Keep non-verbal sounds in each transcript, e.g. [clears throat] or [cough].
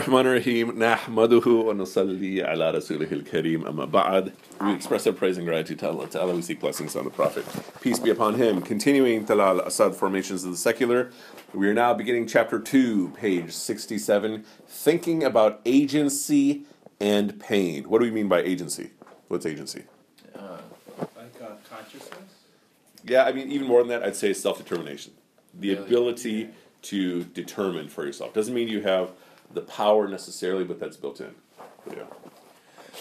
الرحمن الرحيم نحمده ونصلي على رسوله الكريم أما بعد we express our praise and gratitude to Allah Ta'ala we seek blessings on the Prophet peace be upon him continuing Talal Asad formations of the secular we are now beginning chapter 2 page 67 thinking about agency and pain what do we mean by agency what's agency Like uh, consciousness? yeah I mean even more than that I'd say self-determination the Really? ability to determine for yourself doesn't mean you have the power necessarily but that's built in yeah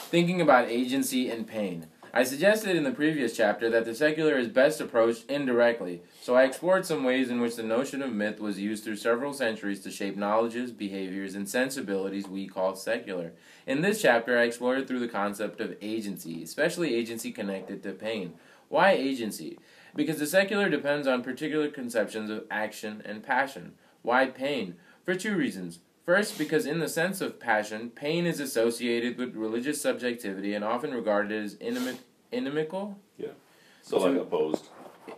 Thinking about agency and pain. I suggested in the previous chapter that the secular is best approached indirectly, so I explored some ways in which the notion of myth was used through several centuries to shape knowledges, behaviors, and sensibilities we call secular. In this chapter, I explored through the concept of agency, especially agency connected to pain. Why agency? Because the secular depends on particular conceptions of action and passion. Why pain? For two reasons. First, because in the sense of passion, pain is associated with religious subjectivity and often regarded as inimi- inimical, Yeah. so like opposed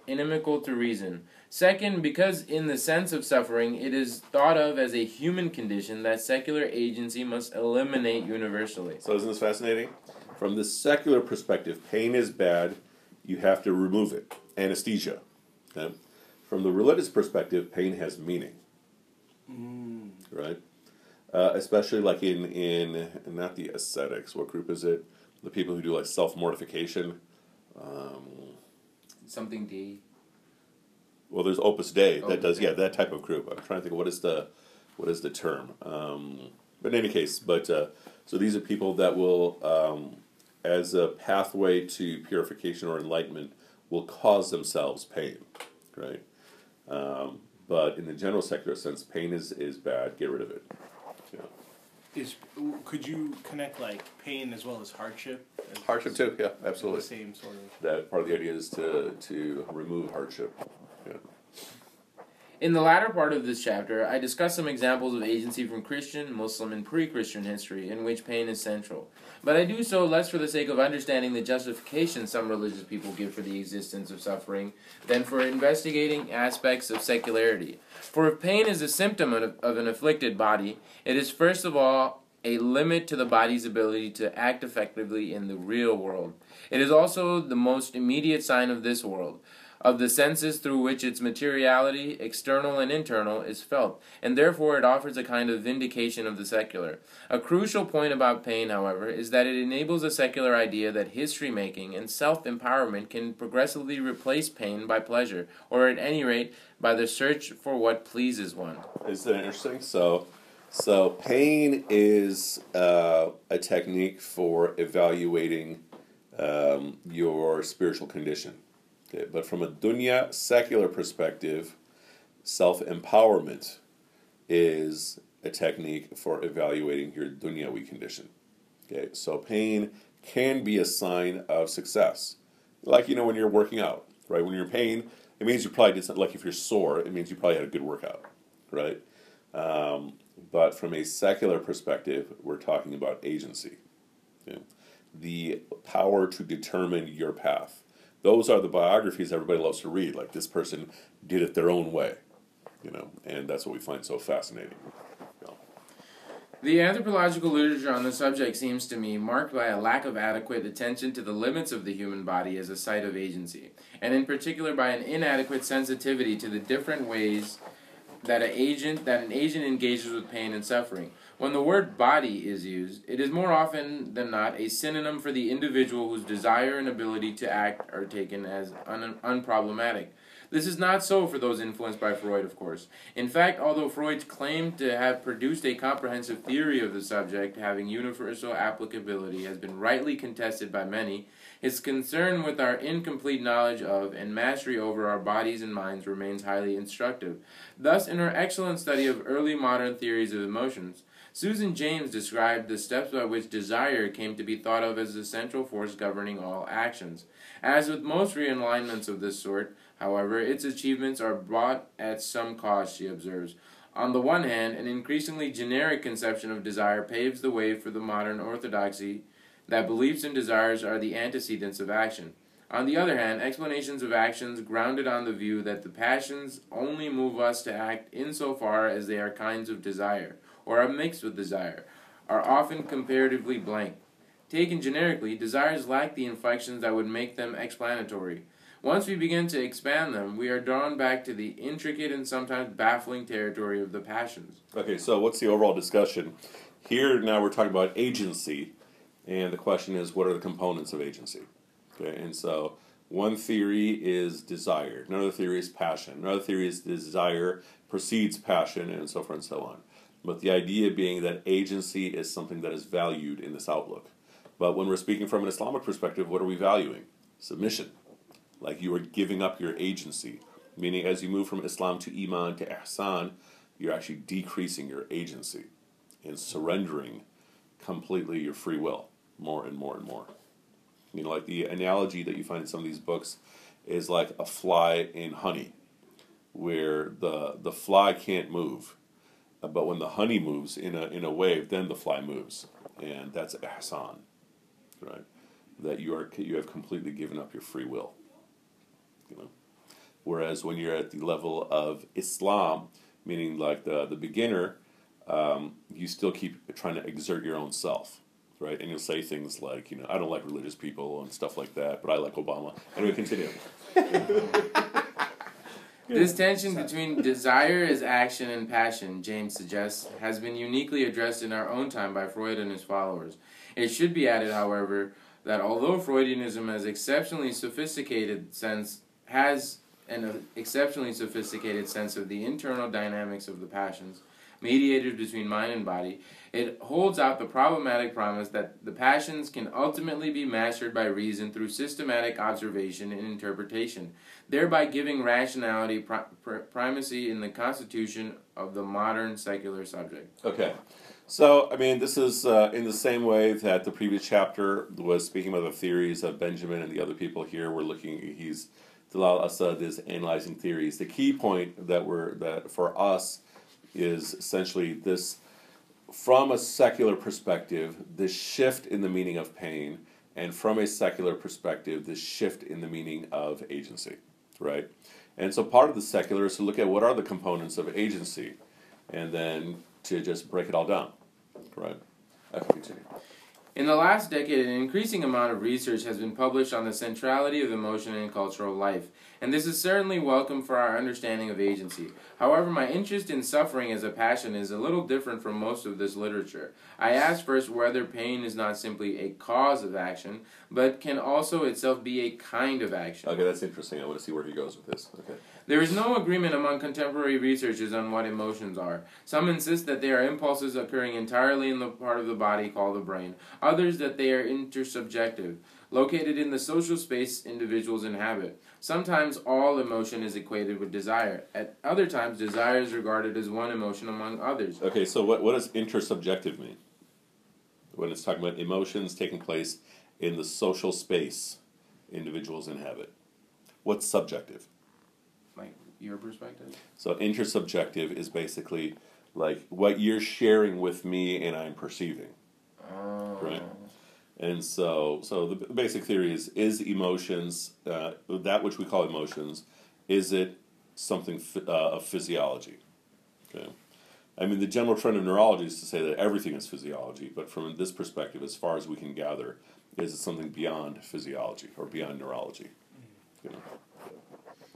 inimical to reason. Second, because in the sense of suffering, it is thought of as a human condition that secular agency must eliminate universally. So isn't this fascinating? From the secular perspective, pain is bad. You have to remove it. Anesthesia. Okay? From the religious perspective, pain has meaning. Mm. Right? Uh, especially like in in not the ascetics. What group is it? The people who do like self mortification. Um, Something D. well, there's Opus Dei that Opus does Dei. yeah that type of group. I'm trying to think of what is the what is the term. Um, but in any case, but uh, so these are people that will, um, as a pathway to purification or enlightenment, will cause themselves pain, right? Um, but in the general secular sense, pain is is bad. Get rid of it. Yeah. Is could you connect like pain as well as hardship? As Hardship too. Yeah, The absolutely. same sort of. That part of the idea is to to remove hardship. Yeah. In the latter part of this chapter, I discuss some examples of agency from Christian, Muslim, and pre Christian history in which pain is central. But I do so less for the sake of understanding the justification some religious people give for the existence of suffering than for investigating aspects of secularity. For if pain is a symptom of, of an afflicted body, it is first of all a limit to the body's ability to act effectively in the real world. It is also the most immediate sign of this world of the senses through which its materiality, external and internal, is felt, and therefore it offers a kind of vindication of the secular. A crucial point about pain, however, is that it enables a secular idea that history making and self empowerment can progressively replace pain by pleasure, or at any rate, by the search for what pleases one. Is that interesting? So, so pain is uh, a technique for evaluating um, your spiritual condition. Okay, but from a dunya secular perspective, self empowerment is a technique for evaluating your dunyawi condition. Okay, so pain can be a sign of success, like you know when you're working out, right? When you're in pain, it means you probably did something. Like if you're sore, it means you probably had a good workout, right? Um, but from a secular perspective, we're talking about agency, okay? the power to determine your path. Those are the biographies everybody loves to read. Like this person did it their own way, you know, and that's what we find so fascinating. The anthropological literature on the subject seems to me marked by a lack of adequate attention to the limits of the human body as a site of agency, and in particular by an inadequate sensitivity to the different ways that an agent that an agent engages with pain and suffering. When the word body is used, it is more often than not a synonym for the individual whose desire and ability to act are taken as un- unproblematic. This is not so for those influenced by Freud, of course. In fact, although Freud's claim to have produced a comprehensive theory of the subject having universal applicability has been rightly contested by many, his concern with our incomplete knowledge of and mastery over our bodies and minds remains highly instructive. Thus, in her excellent study of early modern theories of emotions, Susan James described the steps by which desire came to be thought of as the central force governing all actions. As with most realignments of this sort, however, its achievements are brought at some cost, she observes. On the one hand, an increasingly generic conception of desire paves the way for the modern orthodoxy that beliefs and desires are the antecedents of action. On the other hand, explanations of actions grounded on the view that the passions only move us to act insofar as they are kinds of desire, or are mixed with desire, are often comparatively blank. Taken generically, desires lack the inflections that would make them explanatory. Once we begin to expand them, we are drawn back to the intricate and sometimes baffling territory of the passions. Okay, so what's the overall discussion? Here now we're talking about agency, and the question is what are the components of agency? Okay, and so one theory is desire, another theory is passion, another theory is desire precedes passion, and so forth and so on. But the idea being that agency is something that is valued in this outlook. But when we're speaking from an Islamic perspective, what are we valuing? Submission. Like you are giving up your agency. Meaning, as you move from Islam to Iman to Ihsan, you're actually decreasing your agency and surrendering completely your free will more and more and more. You know, like the analogy that you find in some of these books is like a fly in honey, where the the fly can't move, but when the honey moves in a in a wave, then the fly moves, and that's ihsan, right? That you are you have completely given up your free will. You know, whereas when you're at the level of Islam, meaning like the the beginner, um, you still keep trying to exert your own self right? And you'll say things like, you know, I don't like religious people and stuff like that, but I like Obama. Anyway, continue. [laughs] This tension between desire as action and passion, James suggests, has been uniquely addressed in our own time by Freud and his followers. It should be added, however, that although Freudianism has exceptionally sophisticated sense has an exceptionally sophisticated sense of the internal dynamics of the passions, mediated between mind and body, it holds out the problematic promise that the passions can ultimately be mastered by reason through systematic observation and interpretation, thereby giving rationality pri- primacy in the constitution of the modern secular subject. Okay. So, I mean, this is uh, in the same way that the previous chapter was speaking about the theories of Benjamin and the other people here. We're looking, he's, Talal Asad is analyzing theories. The key point that we're, that for us is essentially this from a secular perspective, this shift in the meaning of pain, and from a secular perspective, this shift in the meaning of agency, right? And so part of the secular is to look at what are the components of agency, and then to just break it all down, right? Can continue. In the last decade, an increasing amount of research has been published on the centrality of emotion in cultural life, and this is certainly welcome for our understanding of agency. However, my interest in suffering as a passion is a little different from most of this literature. I ask first whether pain is not simply a cause of action, but can also itself be a kind of action. Okay, that's interesting. I want to see where he goes with this. Okay. There is no agreement among contemporary researchers on what emotions are. Some insist that they are impulses occurring entirely in the part of the body called the brain, others that they are intersubjective, located in the social space individuals inhabit. Sometimes all emotion is equated with desire. At other times, desire is regarded as one emotion among others. Okay, so what, what does intersubjective mean? When it's talking about emotions taking place in the social space individuals inhabit. What's subjective? Like your perspective? So intersubjective is basically like what you're sharing with me and I'm perceiving. Oh. Right. And so, so the basic theory is: is emotions uh, that which we call emotions? Is it something uh, of physiology? Okay. I mean, the general trend of neurology is to say that everything is physiology, but from this perspective, as far as we can gather, is it something beyond physiology or beyond neurology? You know.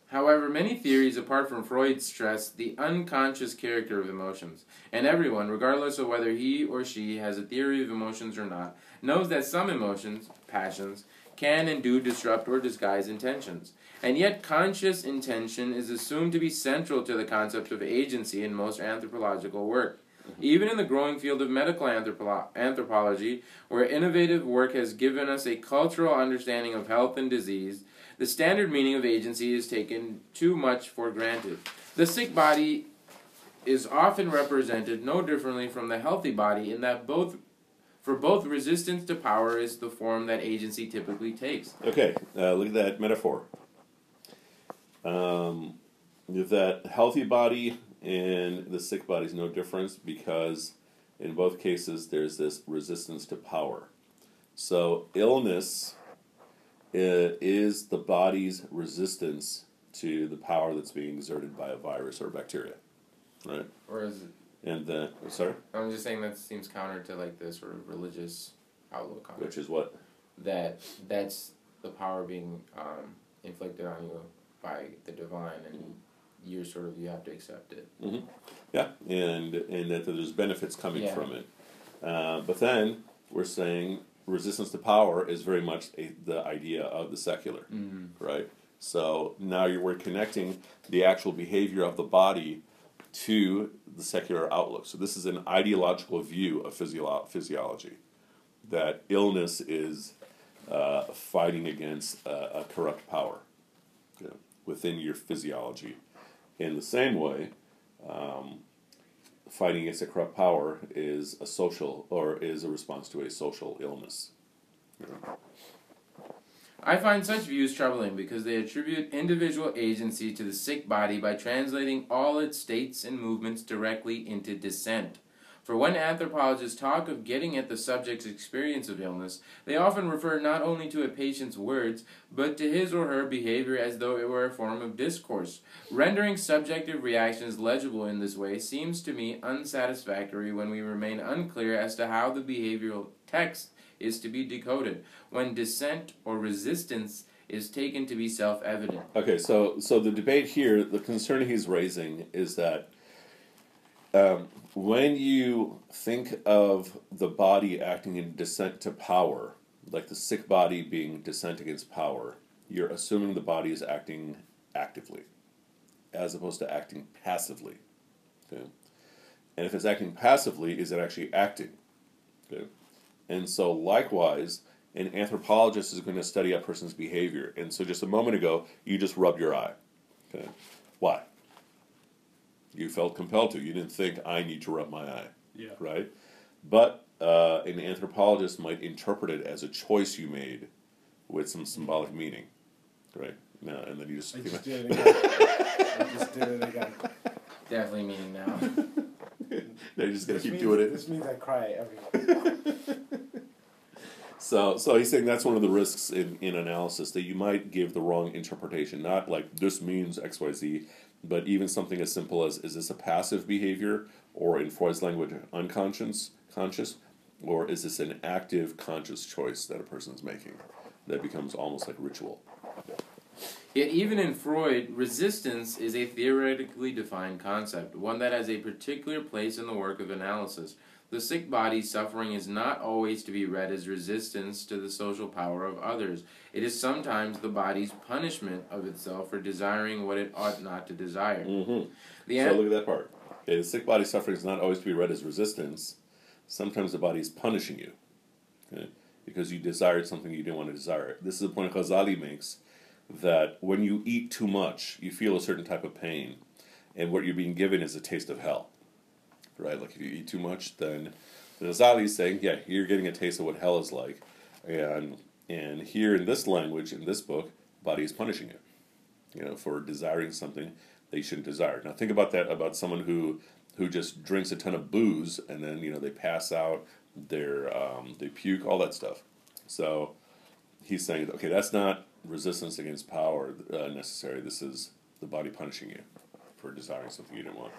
However, many theories apart from Freud stress the unconscious character of emotions, and everyone, regardless of whether he or she has a theory of emotions or not, knows that some emotions, passions, can and do disrupt or disguise intentions. And yet, conscious intention is assumed to be central to the concept of agency in most anthropological work. Mm-hmm. Even in the growing field of medical anthropo- anthropology, where innovative work has given us a cultural understanding of health and disease, the standard meaning of agency is taken too much for granted. The sick body is often represented no differently from the healthy body in that both for both resistance to power is the form that agency typically takes. Okay, uh, look at that metaphor. Um, that healthy body and the sick body is no difference because in both cases there's this resistance to power. So illness is the body's resistance to the power that's being exerted by a virus or bacteria, right? Or is it? And then sorry, I'm just saying that seems counter to like the sort of religious outlook on which is what That that's the power being um, inflicted on you by the divine, and you're sort of you have to accept it. yeah, and and that there's benefits coming Yeah. from it. Uh, but then we're saying resistance to power is very much a, the idea of the secular, Mm-hmm. right? So now you're, we're connecting the actual behavior of the body to the secular outlook. So this is an ideological view of physio- physiology, that illness is uh, fighting against a, a corrupt power you know, within your physiology. In the same way, um, fighting against a corrupt power is a social or is a response to a social illness. I find such views troubling because they attribute individual agency to the sick body by translating all its states and movements directly into dissent. For when anthropologists talk of getting at the subject's experience of illness, they often refer not only to a patient's words, but to his or her behavior as though it were a form of discourse. Rendering subjective reactions legible in this way seems to me unsatisfactory when we remain unclear as to how the behavioral text is to be decoded, when dissent or resistance is taken to be self evident. Okay, so so the debate here, the concern he's raising is that um, when you think of the body acting in dissent to power, like the sick body being dissent against power, you're assuming the body is acting actively, as opposed to acting passively. Okay, and if it's acting passively, is it actually acting? Okay, and so likewise an anthropologist is going to study a person's behavior. And so just a moment ago, you just rubbed your eye. Okay. Why? You felt compelled to. You didn't think, I need to rub my eye. Yeah. Right? But uh, an anthropologist might interpret it as a choice you made with some symbolic meaning. Right? No, and then you just. I just did it again. I just did it again. [laughs] Definitely meaning now. [laughs] you're just going This to keep means, doing it. This means I cry every. [laughs] So, so he's saying that's one of the risks in, in analysis that you might give the wrong interpretation. Not like this means X, Y, Z, but even something as simple as is this a passive behavior, or in Freud's language, unconscious, conscious, or is this an active, conscious choice that a person is making that becomes almost like ritual? Yet, even in Freud, resistance is a theoretically defined concept, one that has a particular place in the work of analysis. The sick body's suffering is not always to be read as resistance to the social power of others. It is sometimes the body's punishment of itself for desiring what it ought not to desire. Mm-hmm. The so an- look at that part. Okay, the sick body suffering is not always to be read as resistance. Sometimes the body is punishing you, okay, because you desired something you didn't want to desire. This is a point Ghazali makes that when you eat too much, you feel a certain type of pain, and what you're being given is a taste of hell, right? Like if you eat too much, then the Ghazali is saying, yeah, you're getting a taste of what hell is like, and and here in this language, in this book, body is punishing you, you know, for desiring something they shouldn't desire. Now think about that about someone who who just drinks a ton of booze and then you know they pass out, they're um, they puke, all that stuff. So he's saying, okay, that's not resistance against power uh, necessary. This is the body punishing you for desiring something you didn't want.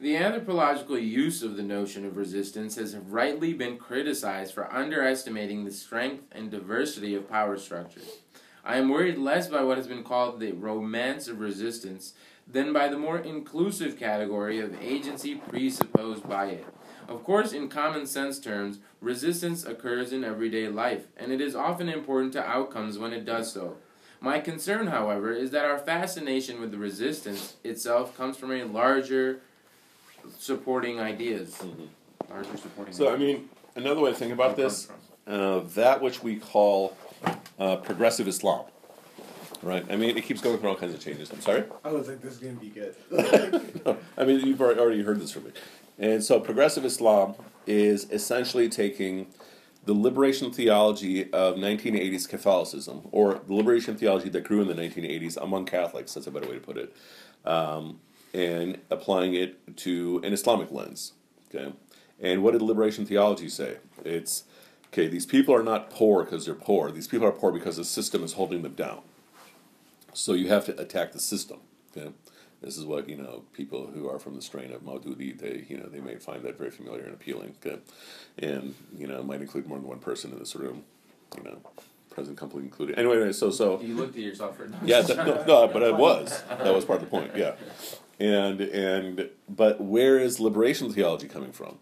The anthropological use of the notion of resistance has rightly been criticized for underestimating the strength and diversity of power structures. I am worried less by what has been called the romance of resistance than by the more inclusive category of agency presupposed by it. Of course, in common sense terms, resistance occurs in everyday life, and it is often important to outcomes when it does so. My concern, however, is that our fascination with the resistance itself comes from a larger supporting ideas. Larger supporting So I mean, another way to think about this, uh, that which we call uh, progressive Islam, right? I mean, it keeps going through all kinds of changes. I'm sorry. I was like, this is gonna be good. [laughs] I mean, you've already already heard this from me. And so, progressive Islam is essentially taking the liberation theology of 1980s Catholicism, or the liberation theology that grew in the 1980s among Catholics, that's a better way to put it, um, and applying it to an Islamic lens. Okay? And what did liberation theology say? It's, okay, these people are not poor because they're poor, these people are poor because the system is holding them down. So you have to attack the system. Okay? This is what you know. People who are from the strain of Maududi, they you know they may find that very familiar and appealing, okay? and you know might include more than one person in this room, you know, present company included. Anyway, anyway, so so You looked at yourself for yeah, that, no, no, but it was that was part of the point. Yeah, and and but where is liberation theology coming from?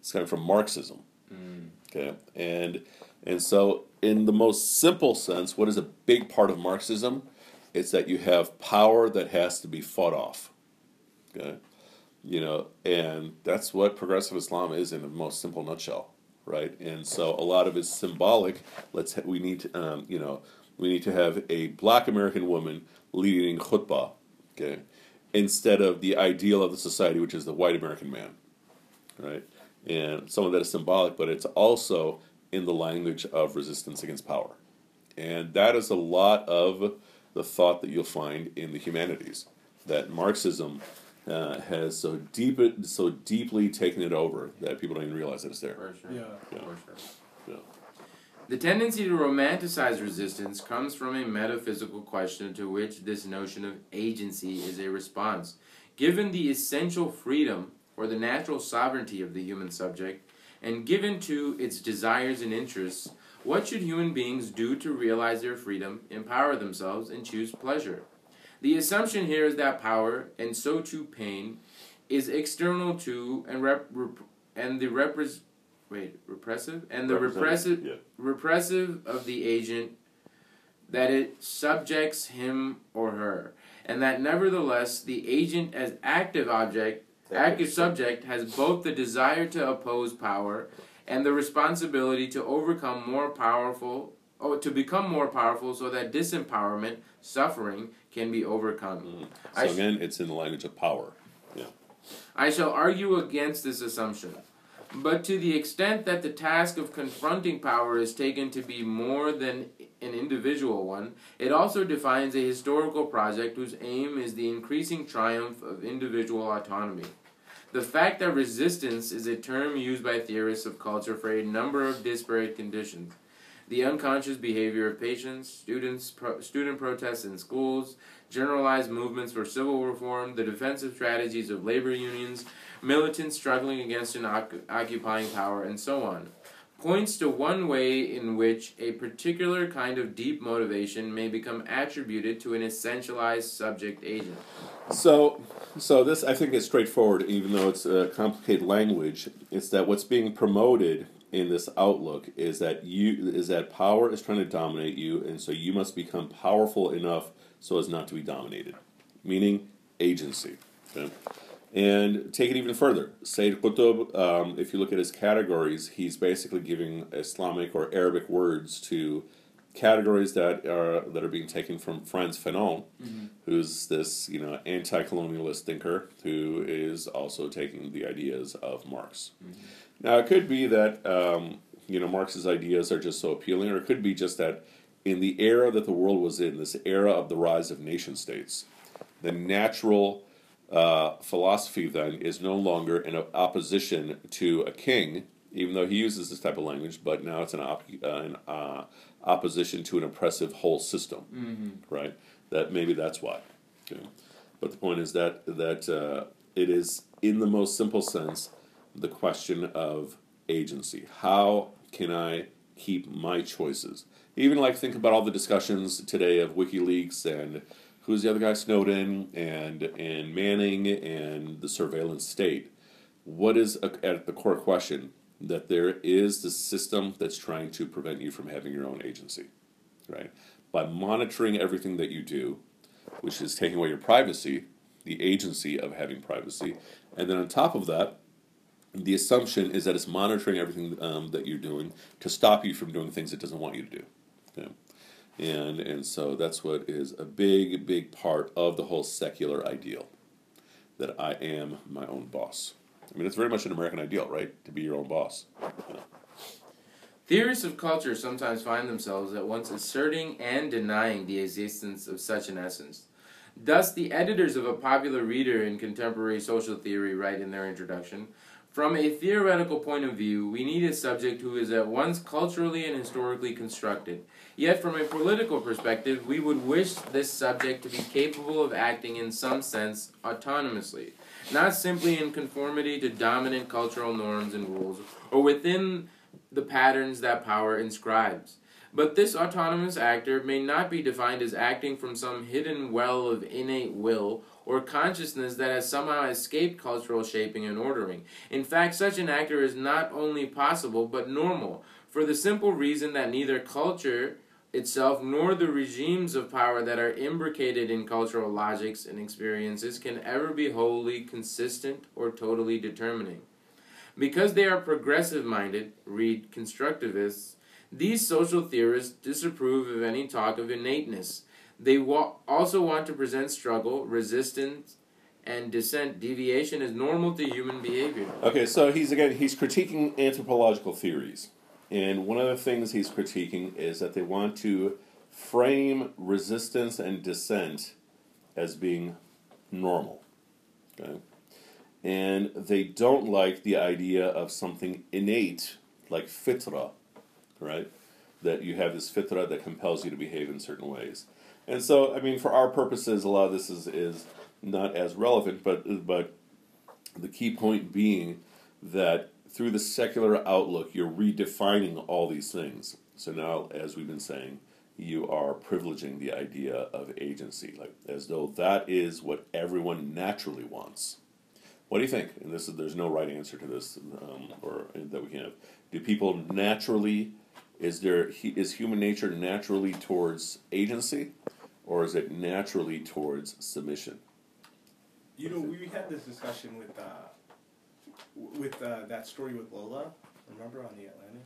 It's coming from Marxism. Hmm. Okay, and and so in the most simple sense, what is a big part of Marxism? It's that you have power that has to be fought off. Okay, you know, and that's what progressive Islam is in the most simple nutshell, right? And so a lot of it's symbolic. Let's ha- we need um, you know, we need to have a black American woman leading khutbah, okay, instead of the ideal of the society, which is the white American man, right? And some of that is symbolic, but it's also in the language of resistance against power. And that is a lot of the thought that you'll find in the humanities. That Marxism uh, has so deep, so deeply taken it over that people don't even realize that it's there. For sure. Yeah. Yeah. For sure. Yeah. The tendency to romanticize resistance comes from a metaphysical question to which this notion of agency is a response. Given the essential freedom or the natural sovereignty of the human subject, and given to its desires and interests, what should human beings do to realize their freedom, empower themselves, and choose pleasure? The assumption here is that power, and so too pain, is external to and rep, rep, and the repres, wait repressive and the repressive Yeah. repressive of the agent that it subjects him or her, and that nevertheless the agent as active object, active subject, has both the desire to oppose power and the responsibility to overcome more powerful, or to become more powerful, so that disempowerment, suffering, can be overcome. Mm-hmm. So I sh- again, it's in the language of power. Yeah. I shall argue against this assumption. But to the extent that the task of confronting power is taken to be more than an individual one, it also defines a historical project whose aim is the increasing triumph of individual autonomy. The fact that resistance is a term used by theorists of culture for a number of disparate conditions. The unconscious behavior of patients, students, pro- student protests in schools, generalized movements for civil reform, the defensive strategies of labor unions, militants struggling against an oc- occupying power, and so on, points to one way in which a particular kind of deep motivation may become attributed to an essentialized subject agent. So, so this I think is straightforward, even though it's a complicated language. It's that what's being promoted in this outlook is that you is that power is trying to dominate you, and so you must become powerful enough so as not to be dominated, meaning agency. Okay? And take it even further. Sayyid Qutb, um, if you look at his categories, he's basically giving Islamic or Arabic words to categories that are that are being taken from Frantz Fanon, who's this you know anti-colonialist thinker who is also taking the ideas of Marx. Now it could be that um, you know Marx's ideas are just so appealing, or it could be just that in the era that the world was in, this era of the rise of nation states, the natural uh, philosophy then is no longer in opposition to a king, even though he uses this type of language, but now it's an, op- uh, an uh, opposition to an oppressive whole system, right? That maybe that's why. Okay. But the point is that that uh, it is in the most simple sense the question of agency. How can I keep my choices? Even like think about all the discussions today of WikiLeaks and who's the other guy, Snowden and and Manning and the surveillance state. What is a, at the core question that there is the system that's trying to prevent you from having your own agency, right? By monitoring everything that you do, which is taking away your privacy, the agency of having privacy, and then on top of that, the assumption is that it's monitoring everything um, that you're doing to stop you from doing things it doesn't want you to do. Okay? And and so that's what is a big big part of the whole secular ideal that I am my own boss. I mean, it's very much an American ideal, right? To be your own boss. Theorists of culture sometimes find themselves at once asserting and denying the existence of such an essence. Thus, the editors of a popular reader in contemporary social theory write in their introduction From a theoretical point of view, we need a subject who is at once culturally and historically constructed. Yet, from a political perspective, we would wish this subject to be capable of acting in some sense autonomously, not simply in conformity to dominant cultural norms and rules, or within the patterns that power inscribes. But this autonomous actor may not be defined as acting from some hidden well of innate will or consciousness that has somehow escaped cultural shaping and ordering. In fact, such an actor is not only possible but normal, for the simple reason that neither culture itself nor the regimes of power that are imbricated in cultural logics and experiences can ever be wholly consistent or totally determining. Because they are progressive minded, read constructivists, these social theorists disapprove of any talk of innateness. They wa- also want to present struggle, resistance, and dissent, deviation as normal to human behavior. Okay, so he's again he's critiquing anthropological theories, and one of the things he's critiquing is that they want to frame resistance and dissent as being normal. Okay, and they don't like the idea of something innate like fitra, right? That you have this fitra that compels you to behave in certain ways. And so, I mean, for our purposes, a lot of this is, is not as relevant, but but the key point being that through the secular outlook, you're redefining all these things. So now, as we've been saying, you are privileging the idea of agency, like as though that is what everyone naturally wants. What do you think? And this is there's no right answer to this, um, or that we can have. Do people naturally? Is there is human nature naturally towards agency, or is it naturally towards submission? You know, we had this discussion with uh, with uh, that story with Lola. Remember on the Atlantic?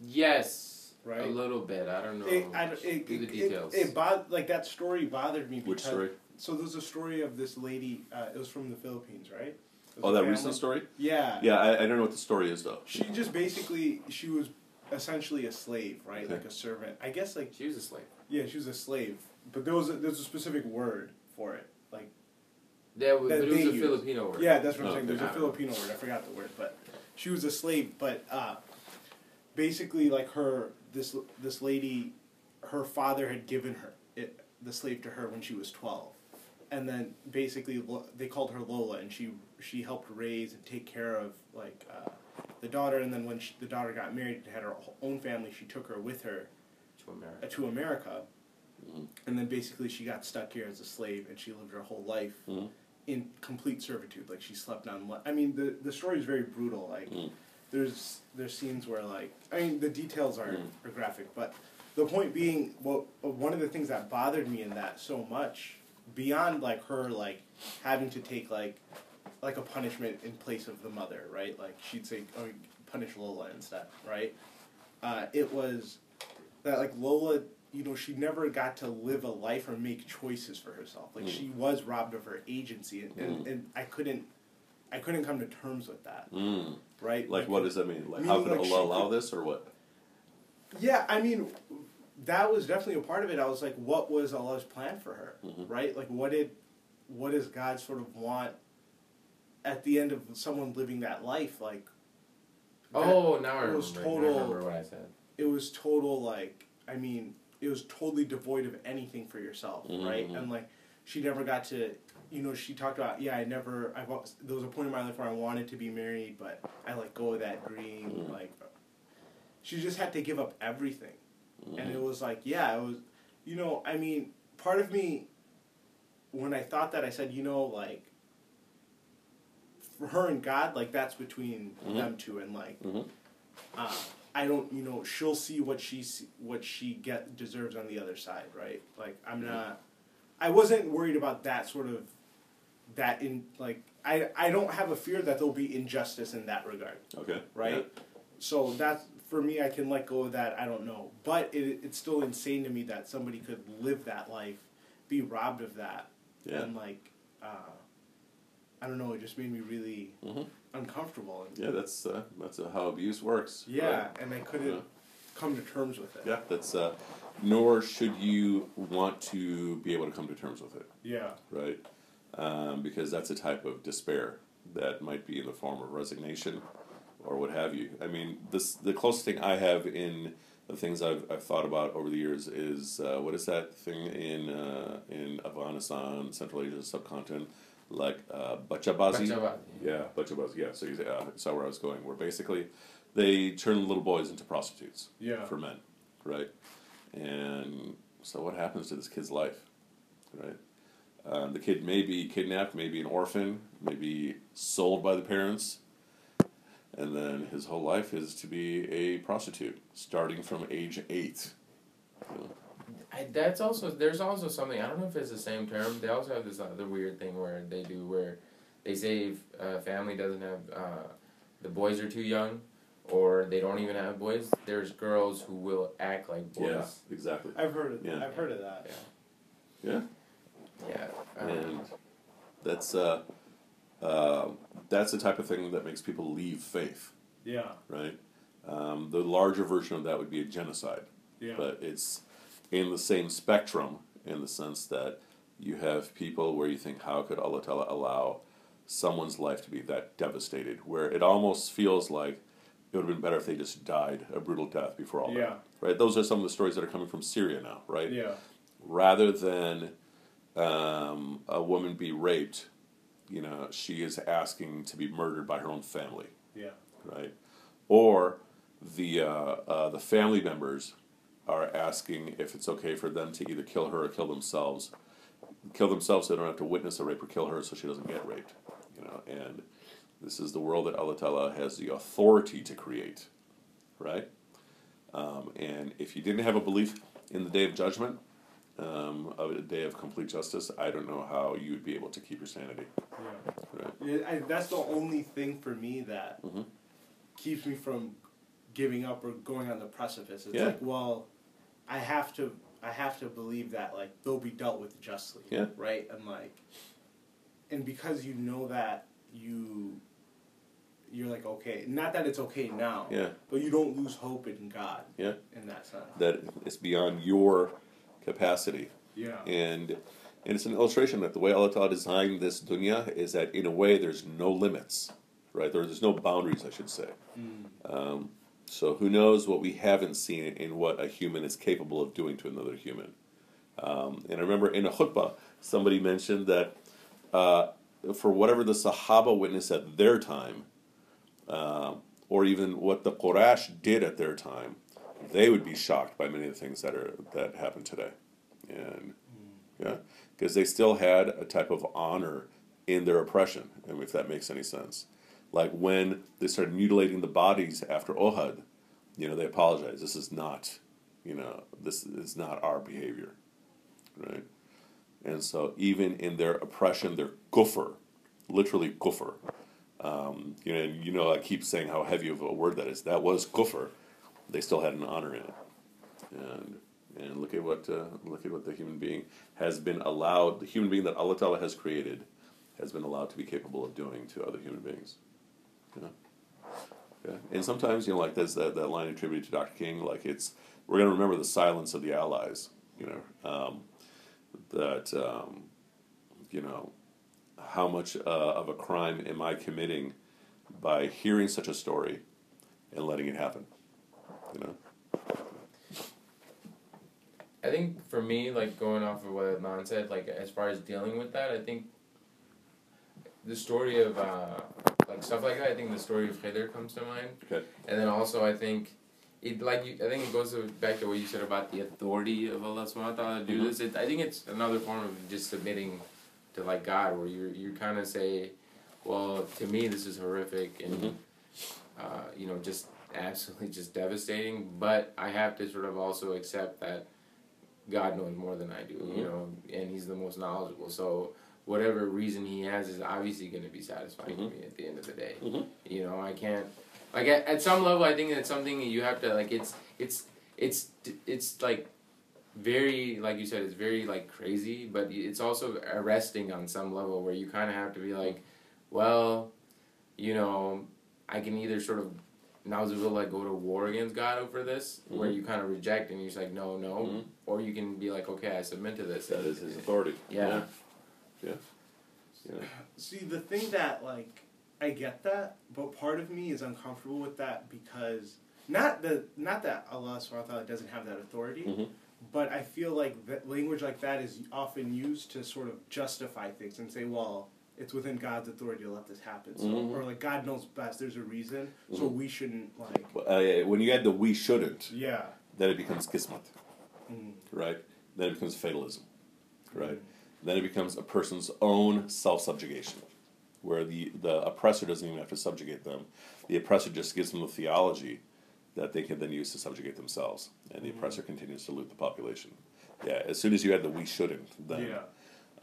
Yes, Right. a little bit. I don't know. It, I, don't- it, the details. It, it bod- like that story bothered me. Which story? So there's a story of this lady. Uh, it was from the Philippines, right? It Oh, that family- recent story? Yeah. Yeah, I, I don't know what the story is though. She just basically she was essentially a slave, right? Okay. Like a servant. I guess like she was a slave. yeah, she was a slave, but there was a, there's a specific word for it. Like That was, That but it was a use. Filipino word. yeah, that's what I'm Oh, saying. There's a. Filipino word. I forgot the word, but she was a slave. But uh, basically, like her this this lady, her father had given her it, the slave to her when she was twelve, and then basically they called her Lola, and she she helped raise and take care of like uh, the daughter. And then when she, the daughter got married and had her own family, she took her with her To America. uh, to America, Mhm. and then basically she got stuck here as a slave, and she lived her whole life Mhm. In complete servitude. Like she slept on. le- I mean, the the story is very brutal. Like Mm. there's there's scenes where like I mean the details are Mm. are graphic, but the point being, well, one of the things that bothered me in that so much beyond like her like having to take like like a punishment in place of the mother, right? Like she'd say, "Oh, punish Lola instead," right? Uh, it was that like Lola, you know, she never got to live a life or make choices for herself. Like Mm. she was robbed of her agency, and, and, Mm. and I couldn't, I couldn't come to terms with that, Mm. right? Like, what does that mean? Like, how could like, Allah allow could- this, or what? Yeah, I mean, that was definitely a part of it. I was like, what was Allah's plan for her, Mhm. right? Like, what did, what does God sort of want at the end of someone living that life? Like, Oh, now I remember. it remember. was Now I total- remember what I said. it was total like I mean, it was totally devoid of anything for yourself, Mhm, right? And like she never got to you know, she talked about, yeah, I never I there was a point in my life where I wanted to be married, but I let go of that dream, Mhm. like she just had to give up everything. And Mhm. it was like, yeah, it was you know, I mean, part of me when I thought that I said, you know, like for her and God, like that's between Mhm. them two and like uh, I don't, you know, she'll see what she what she get deserves on the other side, right? Like I'm not, I wasn't worried about that sort of, that in like I I don't have a fear that there'll be injustice in that regard, Okay. right? So that's for me, I can let go of that. I don't know, but it, it's still insane to me that somebody could live that life, be robbed of that, Yeah. and like, uh, I don't know. It just made me really Yeah. Uncomfortable. And, Yeah. That's uh, that's uh, how abuse works. yeah, right? and I couldn't Yeah. come to terms with it. Yeah. That's. Uh, nor should you want to be able to come to terms with it, Yeah. right? Um, because that's a type of despair. that might be in the form of resignation or what have you. I mean, this the closest thing I have in the things I've, I've thought about over the years is uh, what is that thing in uh, in Afghanistan, Central Asia, subcontinent, like uh, Bachabazi? Bachabazi. Yeah, Bachabazi. Yeah, so you uh, saw where I was going. Where basically they turn little boys into prostitutes Yeah. for men, right? And so what happens to this kid's life, right? Um, the kid may be kidnapped, maybe an orphan, maybe sold by the parents, and then his whole life is to be a prostitute, starting from age eight. You know? I, that's also there's also something I don't know if it's the same term. They also have this other weird thing where they do where they say if a family doesn't have uh, the boys are too young, or they don't even have boys. There's girls who will act like boys. Yeah, exactly. I've heard of Yeah. I've heard of that. Yeah, Yeah. um, and that's uh, uh, that's the type of thing that makes people leave faith, Yeah. right? Um, the larger version of that would be a genocide. Yeah. but it's in the same spectrum in the sense that you have people where you think, how could Allah Ta'ala allow someone's life to be that devastated? Where it almost feels like it would have been better if they just died a brutal death before all Yeah. that. Right? Those are some of the stories that are coming from Syria now, right? yeah. Rather than um, a woman be raped, you know, she is asking to be murdered by her own family Yeah. right? Or the uh, uh, the family members are asking if it's okay for them to either kill her or kill themselves, kill themselves so they don't have to witness a rape, or kill her so she doesn't get raped. You know, and this is the world that Allah Ta'ala has the authority to create, right? Um, and if you didn't have a belief in the day of judgment, um, of a day of complete justice, I don't know how you would be able to keep your sanity, Yeah. right? Yeah, I, that's the only thing for me that Mhm. keeps me from giving up or going on the precipice. It's Yeah. like, well, I have to, I have to believe that like they'll be dealt with justly. Yeah. Right. And like, and because you know that you, you're like okay. Not that it's okay now. Yeah. But you don't lose hope in God. Yeah. In that sense. That it's beyond your capacity. Yeah. And and it's an illustration that the way Allah Ta'ala designed this dunya is that in a way there's no limits, right? There, there's no boundaries, I should say. Mm. Um, so who knows what we haven't seen in what a human is capable of doing to another human. Um, and I remember in a khutbah, somebody mentioned that uh, for whatever the Sahaba witnessed at their time, uh, or even what the Quraysh did at their time, they would be shocked by many of the things that are that happen today, and yeah, because they still had a type of honor in their oppression, and if that makes any sense. Like when they started mutilating the bodies after Uhud, you know, they apologized. This is not, you know, this is not our behavior, right? And so even in their oppression, their kufr, literally kufr, um, you know, you know, I keep saying how heavy of a word that is. That was kufr. They still had an honor in it, and and look at what uh, look at what the human being has been allowed. The human being that Allah Ta'ala has created has been allowed to be capable of doing to other human beings. Know? Yeah. And sometimes, you know, like there's that, that line attributed to Dr. King, like it's, we're going to remember the silence of the Allies, you know, um, that, um, you know, how much uh, of a crime am I committing by hearing such a story and letting it happen, you know? I think for me, like going off of what Adnan said, like as far as dealing with that, I think the story of uh, like stuff like that. I think the story of Khidr comes to mind, Okay. and then also I think it like you, I think it goes back to what you said about the authority of Allah Subhanahu wa Taala to do Mhm. this. It, I think it's another form of just submitting to like God, where you you kind of say, well, to me this is horrific and Mhm. uh, you know just absolutely just devastating. But I have to sort of also accept that God knows more than I do, Mhm. you know, and He's the most knowledgeable. So whatever reason He has is obviously going to be satisfying Mhm. to me at the end of the day. Mhm. You know, I can't like at, at some level. I think it's something you have to like. It's it's it's it's like very like you said it's very like crazy but it's also arresting on some level where you kind of have to be like well you know i can either sort of now like go to war against god over this where Mhm. you kind of reject and you're just like no no Mhm. or you can be like okay i submit to this That is his authority. yeah Yeah. Yeah. See, the thing that like I get that, but part of me is uncomfortable with that because not that not that Allah subhanahu wa ta'ala doesn't have that authority, Mhm. but I feel like that language like that is often used to sort of justify things and say, well, it's within God's authority to let this happen. So Mhm. or like God knows best, there's a reason. So Mhm. we shouldn't like Uh, when you add the we shouldn't, Yeah. then it becomes kismet, Mm. right? Then it becomes fatalism, right? Then it becomes a person's own self-subjugation, where the, the oppressor doesn't even have to subjugate them. The oppressor just gives them the theology that they can then use to subjugate themselves, and the Mhm. oppressor continues to loot the population. Yeah, as soon as you add the we shouldn't, then Yeah.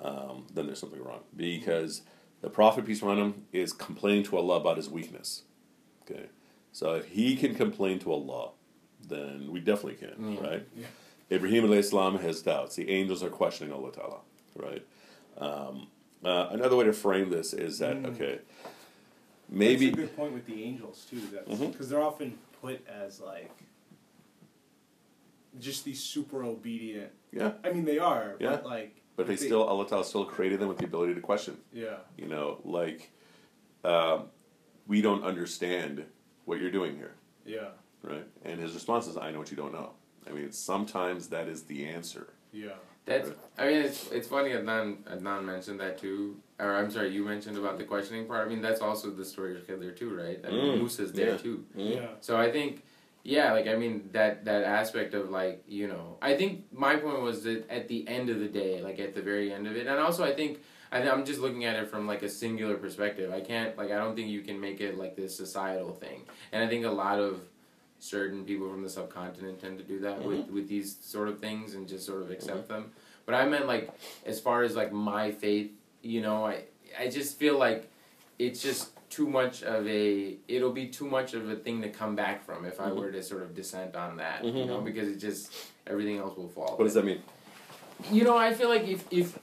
um, then there's something wrong because the prophet peace be upon him is complaining to Allah about his weakness. Okay, so if he can complain to Allah, then we definitely can, Mm. right? Yeah. Ibrahim alayhi salam has doubts. The angels are questioning Allah Ta'ala, right? Um, uh, another way to frame this is that, Mm. okay, maybe That's a good point with the angels too. Because they're often put as like just these super obedient. yeah, I mean, they are, Yeah. but like, but they still, Allah Ta'ala still created them with the ability to question. yeah, You know, like, um, we don't understand what you're doing here. yeah, right? And his response is, "I know what you don't know." I mean, sometimes that is the answer. yeah, That's. I mean, it's it's funny. Adnan Adnan mentioned that too. Or I'm sorry, you mentioned about the questioning part. I mean, that's also the story of Khidr too, right? I mean, Mm, Musa's there yeah. too. yeah, So I think, yeah, like I mean that that aspect of like you know, I think my point was that at the end of the day, like at the very end of it, and also I think I, I'm just looking at it from like a singular perspective. I can't like I don't think you can make it like this societal thing, and I think a lot of certain people from the subcontinent tend to do that with with these sort of things and just sort of accept them. But I meant like as far as like my faith, you know, I I just feel like it's just too much of a it'll be too much of a thing to come back from if I Mhm. were to sort of dissent on that, you Mhm. know, because it just everything else will fall. What does that mean? You know, I feel like if if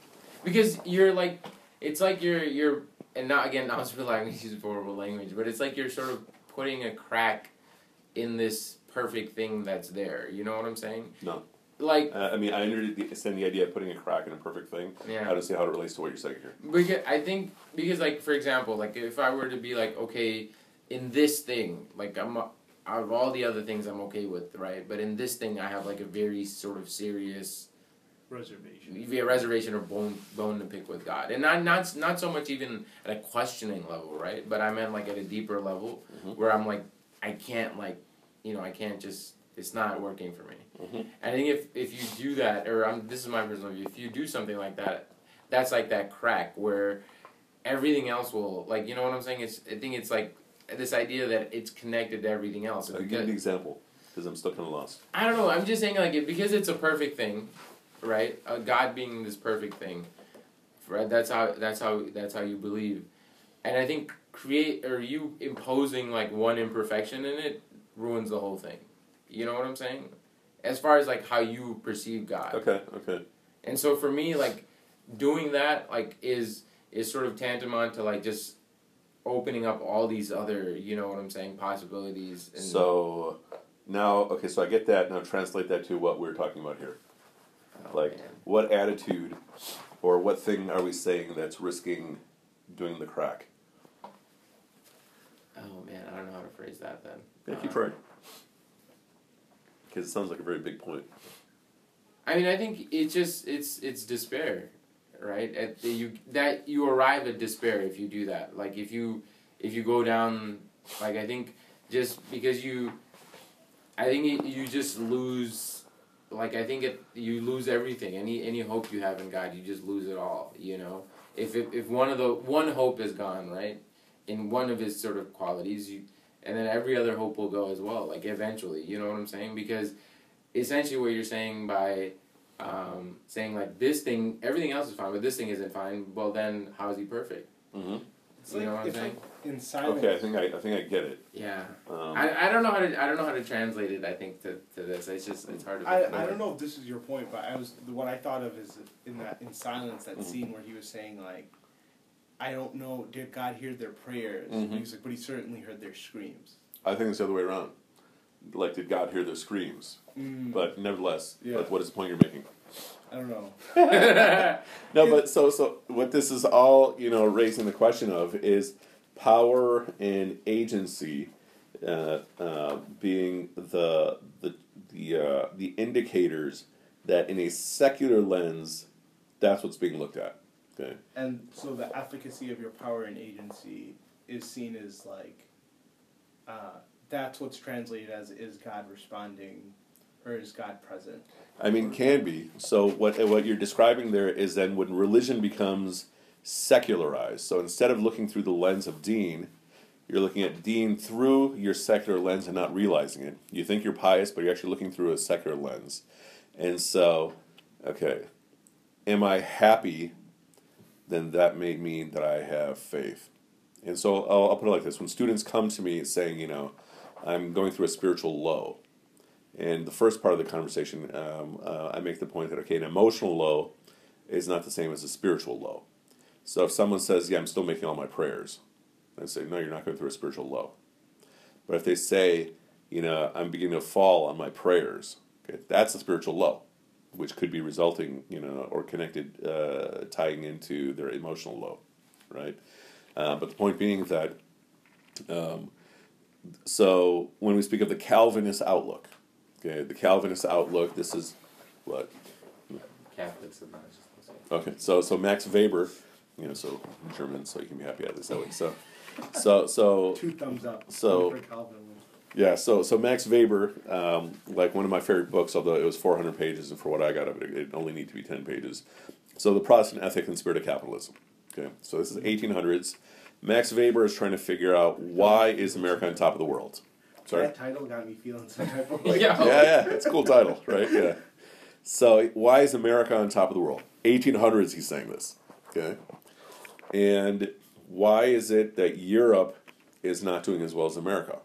because you're like it's like you're you're and not again not to rely [laughs] on use horrible language, but it's like you're sort of putting a crack in this perfect thing that's there. You know what I'm saying? No. Like Uh, I mean, I understand the idea of putting a crack in a perfect thing. yeah. I don't see how it relates to what you're saying here. Because I think because like for example, like if I were to be like okay, in this thing, like I'm out of all the other things I'm okay with, right? But in this thing, I have like a very sort of serious reservation. maybe a reservation or bone bone to pick with God, and not not not so much even at a questioning level, right? But I meant like at a deeper level Mhm. where I'm like I can't like you know I can't just it's not working for me. Mhm. And I think if if you do that, or I'm, this is my personal view, if you do something like that, that's like that crack where everything else will like you know what I'm saying. It's I think it's like this idea that it's connected to everything else. And give because- an example, because I'm still kind of lost. I don't know. I'm just saying like it because it's a perfect thing, right? Uh, God being this perfect thing, right? That's how that's how that's how you believe, and I think create or you imposing like one imperfection in it ruins the whole thing. You know what I'm saying? As far as like how you perceive God, Okay, okay. and so for me like doing that like is is sort of tantamount to like just opening up all these other you know what I'm saying possibilities. And, So now, okay, so I get that. Now translate that to what we're talking about here. oh, Like, man. what attitude or what thing are we saying that's risking doing the crack? Oh man, I don't know how to phrase that then. Yeah, keep Uh. Because it sounds like a very big point. I mean, I think it's just it's it's despair, right? At the, you that you arrive at despair if you do that. Like if you if you go down, like I think just because you, I think it, you just lose. Like I think it you lose everything. Any any hope you have in God, you just lose it all. You know, if if, if one of the one hope is gone, right, in one of his sort of qualities, you, and then every other hope will go as well. Like eventually, you know what I'm saying? Because essentially what you're saying by um, saying like this thing, everything else is fine, but this thing isn't fine. Well, then how is he perfect? Mm-hmm. It's You like, know what I'm it's saying? like in silence. Okay, I think I, I think I get it. Yeah, Um, I, I don't know how to I don't know how to translate it. I think to, to this, it's just it's hard to. I, I don't know if this is your point, but I was what I thought of is in that in silence that Mhm. scene where he was saying like, I don't know, did God hear their prayers? Mhm. He's like, but he certainly heard their screams. I think it's the other way around. Like, did God hear their screams? Mm, But nevertheless, Yeah. like, what is the point you're making? I don't know. [laughs] No, but so so what this is all you know raising the question of is power and agency uh, uh, being the the the uh, the indicators that in a secular lens, that's what's being looked at. Okay. And so the efficacy of your power and agency is seen as like, uh, that's what's translated as is God responding, or is God present? I mean, can be. So what what you're describing there is then when religion becomes secularized. So instead of looking through the lens of Deen, you're looking at Deen through your secular lens and not realizing it. You think you're pious, but you're actually looking through a secular lens. And so, okay, am I happy? Then that may mean that I have faith. And so I'll, I'll put it like this: when students come to me saying, you know, I'm going through a spiritual low, and the first part of the conversation, um, uh, I make the point that okay, an emotional low is not the same as a spiritual low. So if someone says, "Yeah, I'm still making all my prayers," I say, "No, you're not going through a spiritual low." But if they say, "You know, I'm beginning to fall on my prayers," okay, that's a spiritual low, which could be resulting, you know, or connected, uh, tying into their emotional low, right? Uh, but the point being that, um, so when we speak of the Calvinist outlook, okay, the Calvinist outlook, this is what Catholics and not just Okay, so so Max Weber, you know, so German, so you can be happy at this that way. So, so so Two thumbs up. So- for Calvin. Yeah, so so Max Weber, um, like one of my favorite books, although it was four hundred pages, and for what I got of it, it only need to be ten pages. So the Protestant ethic and spirit of capitalism. Okay, so this is eighteen hundreds. Max Weber is trying to figure out why is America on top of the world. Sorry. That title got me feeling some type of [laughs] way. Yeah. yeah, yeah, it's a cool title, right? Yeah. So why is America on top of the world? 1800s, he's saying this. Okay. And why is it that Europe is not doing as well as America?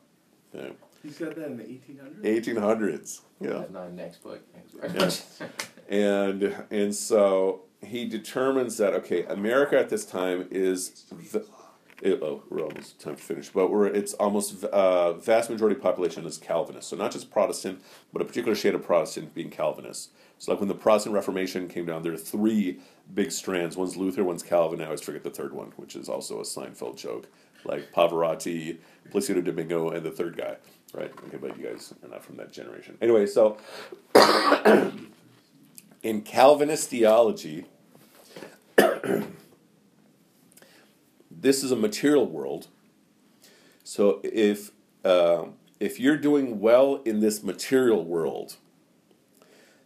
Okay. He said that in the 1800s? 1800s. Yeah. That's not next book. Next book. And and so he determines that okay, America at this time is the, it, oh, we're almost time to finish, but we're it's almost uh, vast majority of population is Calvinist. So not just Protestant, but a particular shade of Protestant being Calvinist. So like when the Protestant Reformation came down, there are three big strands. One's Luther, one's Calvin. I always forget the third one, which is also a Seinfeld joke, like Pavarotti, Placido Domingo, and the third guy. Right? Okay, but you guys are not from that generation. Anyway, so [coughs] in Calvinist theology, [coughs] this is a material world. So if um if you're doing well in this material world,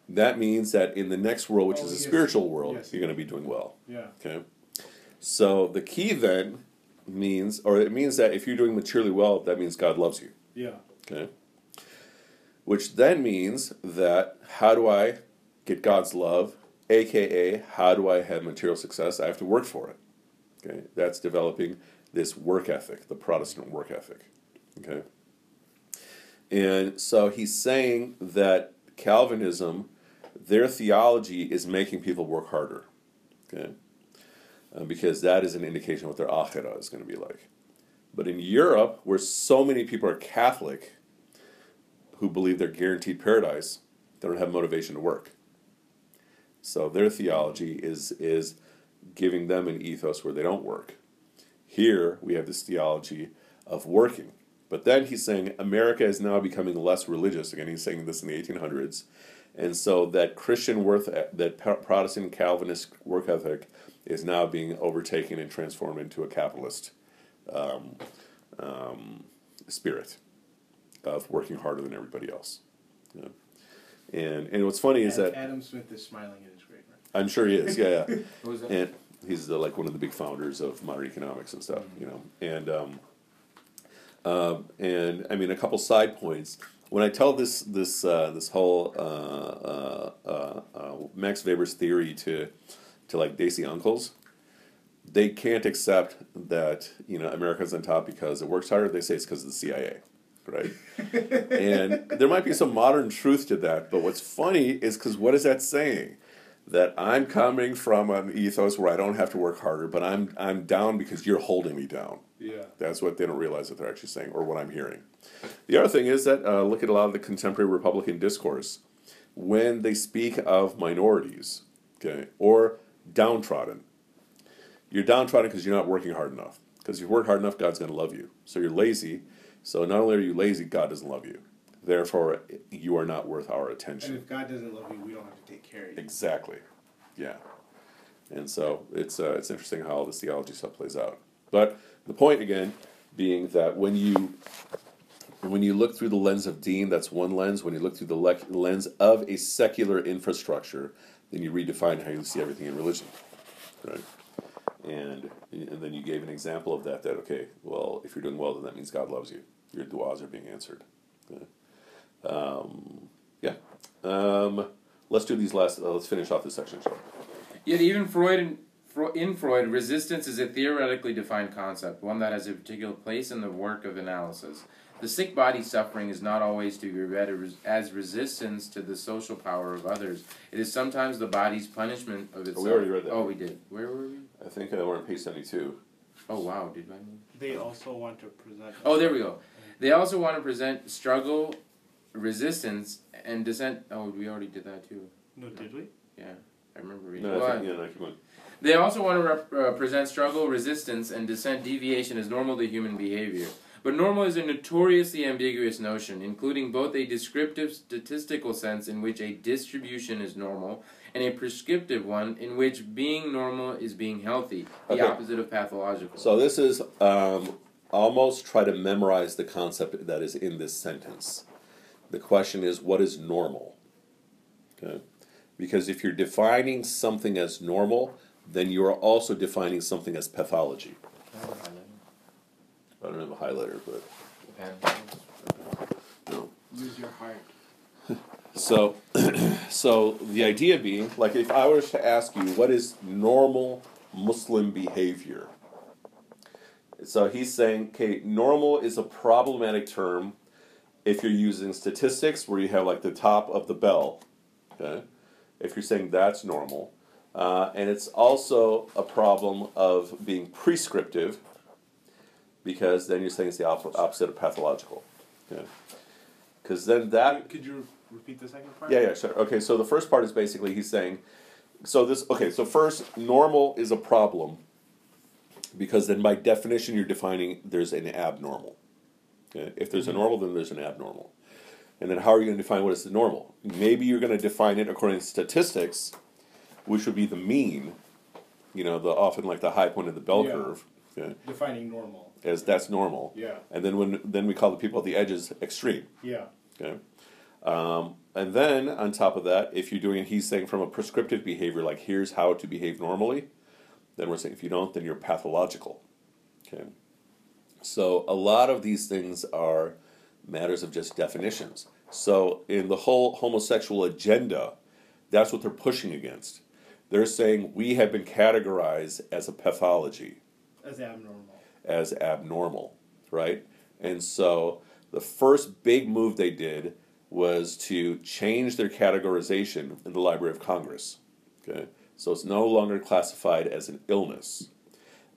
that means that in the next world, which Oh, is a yes. spiritual world, Yes. you're going to be doing well. Yeah. Okay. So the key then means, or it means that if you're doing materially well, that means God loves you. Yeah. Okay. Which then means that how do I get God's love? AKA, how do I have material success? I have to work for it. Okay. That's developing this work ethic, the Protestant work ethic. Okay. And so he's saying that Calvinism, their theology is making people work harder. Okay. Uh, because that is an indication of what their akhira is going to be like. But in Europe, where so many people are Catholic who believe they're guaranteed paradise, they don't have motivation to work. So their theology is is giving them an ethos where they don't work. Here we have this theology of working. But then he's saying America is now becoming less religious. Again, he's saying this in the 1800s. And so that Christian worth, that Protestant Calvinist work ethic is now being overtaken and transformed into a capitalist um, um, spirit of working harder than everybody else. And and what's funny is that Adam Smith is smiling in his grave. I'm sure he is. Yeah, yeah. [laughs] Who that? and he's the, like one of the big founders of modern economics and stuff. You know, and um, um, and I mean a couple side points. When I tell this this uh, this whole uh, uh, uh, uh, Max Weber's theory to to like Desi uncles, they can't accept that you know America's on top because it works harder. They say it's because of the CIA, right? [laughs] and there might be some modern truth to that. But what's funny is because what is that saying? That I'm coming from an ethos where I don't have to work harder, but I'm I'm down because you're holding me down. Yeah. That's what they don't realize that they're actually saying, or what I'm hearing. The other thing is that uh, look at a lot of the contemporary Republican discourse when they speak of minorities, okay, or downtrodden. You're downtrodden because you're not working hard enough. Because if you work hard enough, God's going to love you. So you're lazy. So not only are you lazy, God doesn't love you. Therefore, you are not worth our And attention. if God doesn't love you, we don't have to take care of you. Exactly. Yeah. And so it's uh, it's interesting how all this theology stuff plays out. But the point again being that when you when you look through the lens of Deen, that's one lens. When you look through the le- lens of a secular infrastructure, then you redefine how you see everything in religion, right? And and then you gave an example of that. That okay, well, if you're doing well, then that means God loves you. Your du'as are being answered. Okay. Um, yeah. Um, let's do these last. Uh, let's finish off this section, shall? Yet even Freud and in Freud, resistance is a theoretically defined concept, one that has a particular place in the work of analysis. The sick body suffering is not always to be read as resistance to the social power of others. It is sometimes the body's punishment of itself. we already read that. Oh, we did. Where were we? I think uh, we're on page seventy-two. Oh, wow. Did I move? They also want to present. Oh, there we go. They also want to present struggle, resistance, and dissent. Oh, we already did that too. No, did we? Yeah, I remember reading. No, Well, I think, yeah, no, keep going. They also want to rep- uh, present struggle, resistance, and dissent deviation as normal to human behavior. But normal is a notoriously ambiguous notion, including both a descriptive statistical sense in which a distribution is normal and a prescriptive one in which being normal is being healthy, the Okay. opposite of pathological. So this is um, almost try to memorize the concept that is in this sentence. The question is, what is normal? Okay, because if you're defining something as normal, then you are also defining something as pathology. I don't have a highlighter, but no. Use your heart. [laughs] So, [clears throat] so the idea being, like, if I was to ask you, what is normal Muslim behavior? So he's saying, okay, normal is a problematic term if you're using statistics where you have like the top of the bell. Okay, if you're saying that's normal, uh, and it's also a problem of being prescriptive because then you're saying it's the op- opposite of pathological. Okay, because then that Could you repeat the second part? yeah, yeah, sure. Okay, so the first part is basically he's saying, so this, okay, so first, normal is a problem because then by definition you're defining there's an abnormal. Okay? If there's a mm-hmm. normal, then there's an abnormal. And then how are you going to define what is the normal? Maybe you're going to define it according to statistics, which would be the mean, you know, the often like the high point of the bell Yeah. curve, okay, Defining normal. As that's normal. Yeah. And then when then we call the people at the edges extreme. Yeah. Okay. Um, and then on top of that, if you're doing, he's saying from a prescriptive behavior, like here's how to behave normally, then we're saying if you don't, then you're pathological. Okay. So a lot of these things are matters of just definitions. So in the whole homosexual agenda, that's what they're pushing against. They're saying we have been categorized as a pathology As abnormal. As abnormal, right? And so the first big move they did was to change their categorization in the Library of Congress. Okay, so it's no longer classified as an illness,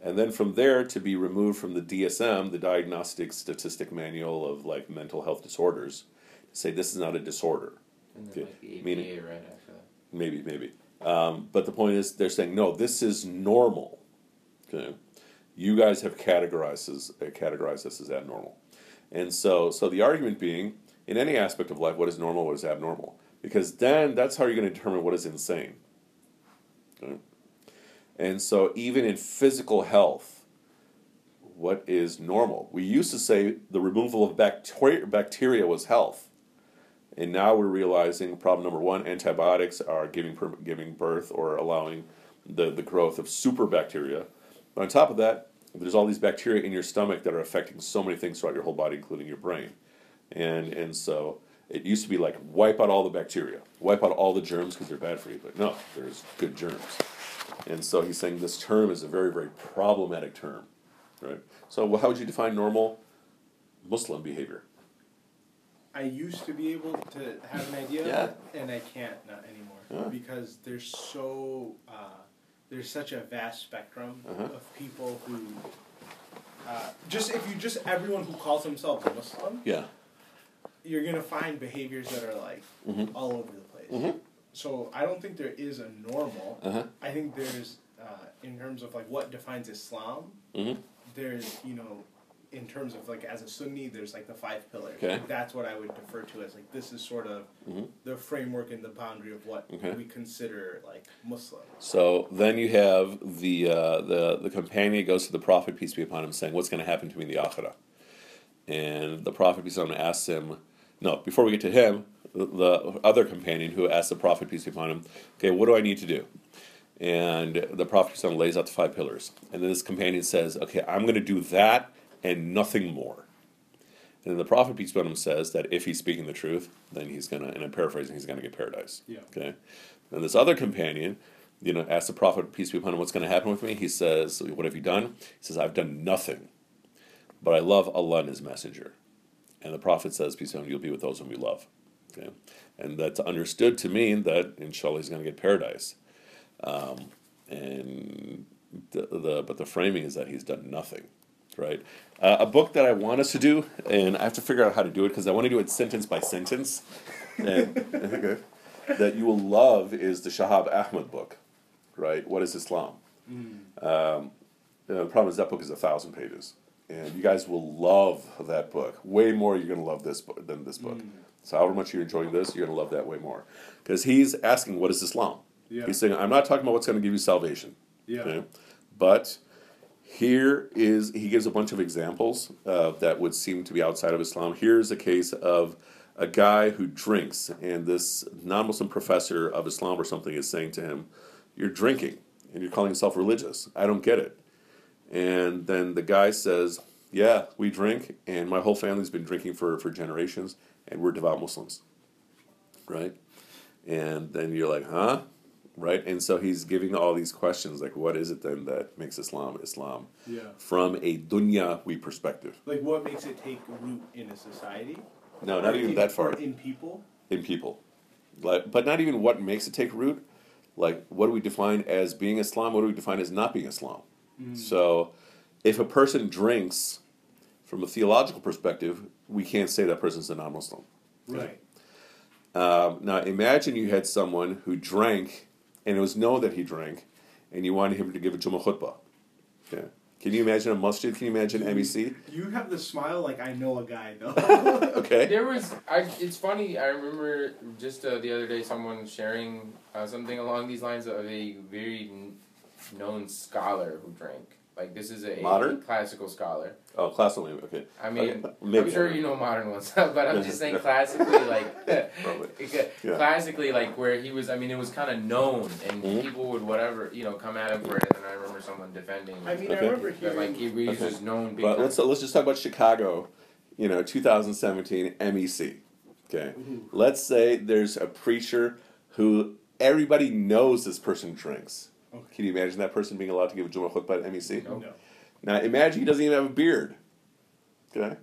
and then from there to be removed from the DSM, the Diagnostic Statistic Manual of like mental health disorders, to say this is not a disorder. and then okay, like the APA meaning- right after that. Maybe, maybe. Um, but the point is, they're saying no. This is normal. Okay, you guys have categorized this, uh, categorized this as abnormal, and so so the argument being, in any aspect of life, what is normal, what is abnormal, because then that's how you're going to determine what is insane. Okay? And so even in physical health, what is normal? We used to say the removal of bacteria, bacteria was health. And now we're realizing problem number one: antibiotics are giving giving birth or allowing the, the growth of super bacteria. But on top of that, there's all these bacteria in your stomach that are affecting so many things throughout your whole body, including your brain. And and so it used to be like wipe out all the bacteria, wipe out all the germs because they're bad for you. But no, there's good germs. And so he's saying this term is a very very problematic term, right? So how would you define normal Muslim behavior? I used to be able to have an idea, Yeah. and I can't not anymore Yeah. because there's so uh, there's such a vast spectrum Uh-huh. of people who uh, just if you just everyone who calls themselves Muslim, Yeah. you're gonna find behaviors that are like Mhm. all over the place. Mhm. So I don't think there is a normal. Uh huh. I think there's uh, in terms of like what defines Islam. Mhm. there's you know, in terms of like as a Sunni, there's like the five pillars. Okay. That's what I would defer to as like this is sort of Mhm. the framework and the boundary of what Okay. we consider like Muslim. So then you have the uh, the the companion goes to the Prophet peace be upon him, saying, "What's going to happen to me in the akhirah?" And the Prophet peace be upon him asks him, "No, before we get to him, the, the other companion who asks the Prophet peace be upon him, okay, what do I need to do?" And the Prophet peace be upon him lays out the five pillars, and then this companion says, "Okay, I'm going to do that and nothing more." And then the Prophet peace be upon him says that if he's speaking the truth, then he's gonna, and I'm paraphrasing, he's gonna get paradise. Yeah. Okay. And this other companion, you know, asks the Prophet peace be upon him, "What's going to happen with me?" He says, "What have you done?" He says, "I've done nothing, but I love Allah and His Messenger." And the Prophet says, "Peace be upon him, you'll be with those whom you love." Okay. And that's understood to mean that inshallah he's going to get paradise. Um, and the, the but the framing is that he's done nothing right? Uh, a book that I want us to do, and I have to figure out how to do it because I want to do it sentence by sentence. And [laughs] okay, that you will love is the Shahab Ahmed book, right? What is Islam? Um, the problem is that book is a thousand pages, and you guys will love that book way more. You're going to love this book than this book. So, however much you're enjoying this, you're going to love that way more because he's asking, "What is Islam?" Yeah. He's saying, "I'm not talking about what's going to give you salvation." Yeah. Okay? But here is he gives a bunch of examples uh, that would seem to be outside of Islam. Here's a case of a guy who drinks, and this non-Muslim professor of Islam or something is saying to him, "You're drinking, and you're calling yourself religious. I don't get it." And then the guy says, "Yeah, we drink, and my whole family's been drinking for for generations, and we're devout Muslims." Right? And then you're like, "Huh?" Right? And so he's giving all these questions like, what is it then that makes Islam Islam Yeah. from a dunyawi perspective? Like what makes it take root in a society? No, not Or even that far in people. in people, like, but not even what makes it take root. Like, what do we define as being Islam? What do we define as not being Islam? So, if a person drinks, from a theological perspective, we can't say that person's a non-Muslim. Right. Um, now, imagine you had someone who drank, and it was known that he drank, and you wanted him to give a Jummah khutbah. Okay. Can you imagine a masjid? Can you imagine MEC? You have the smile like I know a guy though. [laughs] Okay. There was, I, it's funny. I remember just uh, the other day someone sharing uh, something along these lines of a very n- known scholar who drank. Like this is a Modern? classical scholar. Oh, classically, okay. I mean, Okay, maybe. I'm sure you know modern ones, [laughs] but I'm just saying [laughs] classically, like [laughs] Probably. Yeah. classically, like where he was. I mean, it was kind of known, and Mhm. people would whatever you know come at him for it. And then I remember someone defending. I mean, I Okay. remember that, hearing. like he was Okay. just known. Big But let's let's just talk about Chicago. You know, 2017 MEC. Okay. Mhm. Let's say there's a preacher who everybody knows this person drinks. Okay. Can you imagine that person being allowed to give a Jummah khutbah at MEC? Nope. No. Now imagine he doesn't even have a beard. Okay.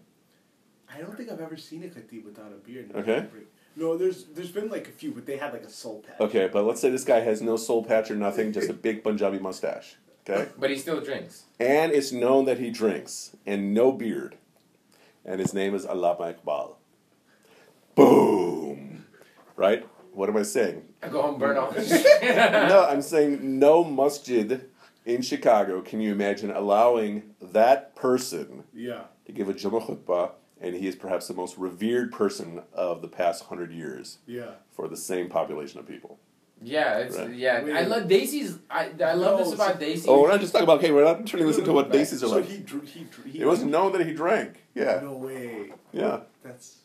I don't think I've ever seen a khatib without a beard. Okay. No, there's there's been like a few, but they had like a soul patch. Okay, but let's say this guy has no soul patch or nothing, just a big Punjabi mustache. Okay? [laughs] but he still drinks. And it's known that he drinks and no beard. And his name is Allama Iqbal. Boom! Right? What am I saying? I go home, burn all this. [laughs] no, I'm saying no masjid in Chicago. Can you imagine allowing that person Yeah. to give a Jummah khutbah? And he is perhaps the most revered person of the past hundred years Yeah. for the same population of people. Yeah, it's Right. yeah. Wait. I love Desi's. I, I love No, this about so- Desi. Oh, we're not just talking about, okay, we're not turning this into what Desi's bases are So like. he, dr- he, dr- he It was known that he drank. Yeah. No way. Yeah. That's.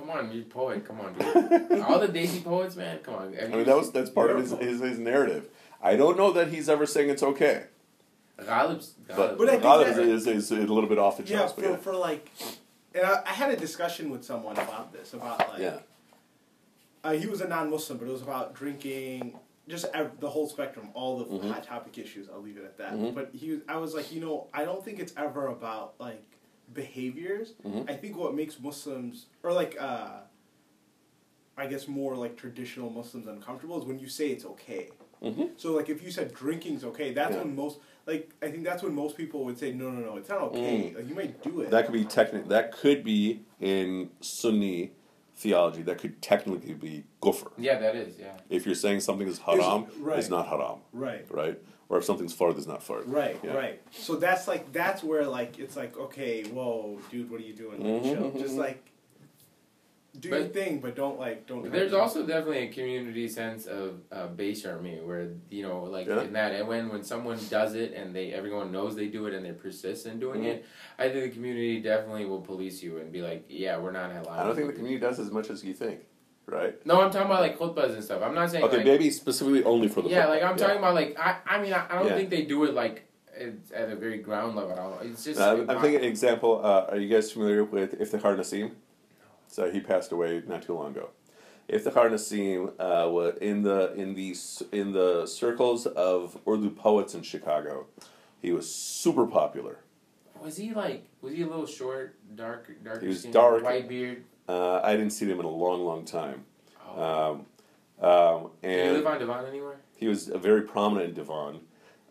Come on, you poet. Come on, dude. [laughs] All the Desi poets, man. Come on. I mean, that was that's part of his, his, his narrative. I don't know that he's ever saying it's okay, Ghalib's. but, Ghalib. But I think Ghalib that- is, is, is a little bit off the Yeah, for, but yeah. for like. And I, I had a discussion with someone about this, about like. yeah. Uh, he was a non Muslim, but it was about drinking, just ev- the whole spectrum, all the Mhm. hot topic issues. I'll leave it at that. Mhm. But he, was, I was like, you know, I don't think it's ever about like behaviors. Mhm. I think what makes Muslims, or like, uh, I guess more like traditional Muslims uncomfortable is when you say it's okay. hmm So like if you said drinking's okay, that's Yeah. when most like I think that's when most people would say no no no it's not okay. Like you might do it. That could be technical. That could be in Sunni theology, that could technically be kufr. Yeah, that is. Yeah. If you're saying something is haram, right. it's not haram, Right. right? Or if something's fard, it's not fard. Right, Yeah. right. So that's like that's where like it's like okay, whoa, dude, what are you doing? Like, Mhm. Just mhm. like do your thing, but don't like don't. There's also definitely a community sense of uh, Beisharmi where you know, like Yeah. in that, and when when someone does it and they everyone knows they do it and they persist in doing it, I think the community definitely will police you and be like, yeah, we're not allowed. I don't think the community does as much as you think, right? No, I'm talking about like khutbas and stuff. I'm not saying Okay, like, maybe specifically only for the yeah, football. like I'm talking about like I I mean I, I don't Yeah. think they do it like it's at a very ground level at all. It's just Uh, I'm thinking an example. Uh, are you guys familiar with Iftikhar Nassim? So he passed away not too long ago. Iftikhar Nassim uh, was in the in the in the circles of Urdu poets in Chicago. He was super popular. was he like was he a little short, dark, dark? He was skin, dark. white beard. Uh, I didn't see him in a long, long time. Oh. Um, um, Did he live and on Devon anywhere? he was a very prominent divan.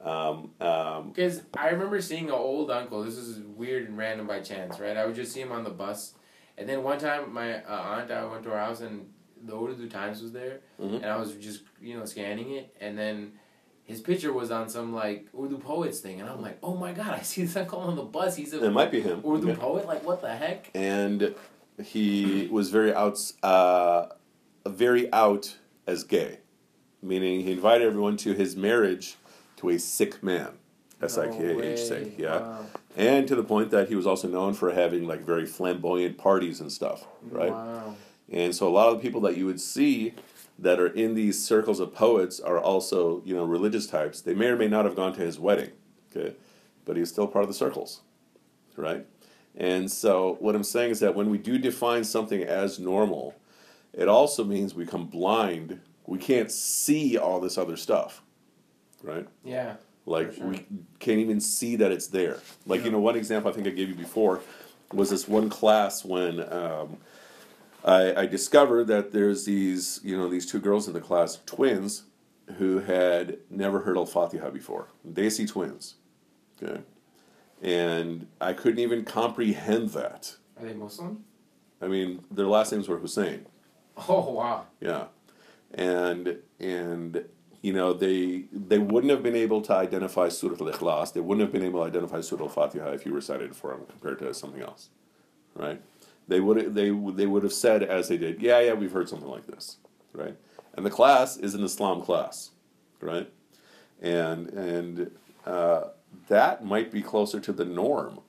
Um, um, Because I remember seeing an old uncle. This is weird and random by chance, right? I would just see him on the bus, and then one time my uh, aunt, I went to her house, and the Urdu Times was there, Mhm. and I was just you know scanning it, and then his picture was on some like Urdu poets thing, and I'm like, oh my god, I see this uncle on the bus. He's a it might be him. Urdu Yeah. poet. Like what the heck? and he was very out, uh, very out as gay, meaning he invited everyone to his marriage to a Sikh man, S I K H Sikh, yeah, Wow. and to the point that he was also known for having like very flamboyant parties and stuff, right? Wow. And so a lot of the people that you would see that are in these circles of poets are also you know religious types. They may or may not have gone to his wedding, okay, but he's still part of the circles, right? And so what I'm saying is that when we do define something as normal, it also means we become blind. We can't see all this other stuff, right? Yeah. Like sure. we can't even see that it's there. Like you know, one example I think I gave you before was this one class when um, I, I discovered that there's these you know these two girls in the class, twins, who had never heard Al Fatiha before. They see twins, okay, and I couldn't even comprehend that. Are they Muslim? I mean, their last names were Hussein. Oh wow. Yeah, and and you know they they wouldn't have been able to identify Surah Al-Ikhlas. They wouldn't have been able to identify Surah Al-Fatiha if you recited it for them compared to something else, right? They would they they would have said as they did, yeah, yeah, we've heard something like this, right? And the class is an Islam class, right? And and uh, that might be closer to the norm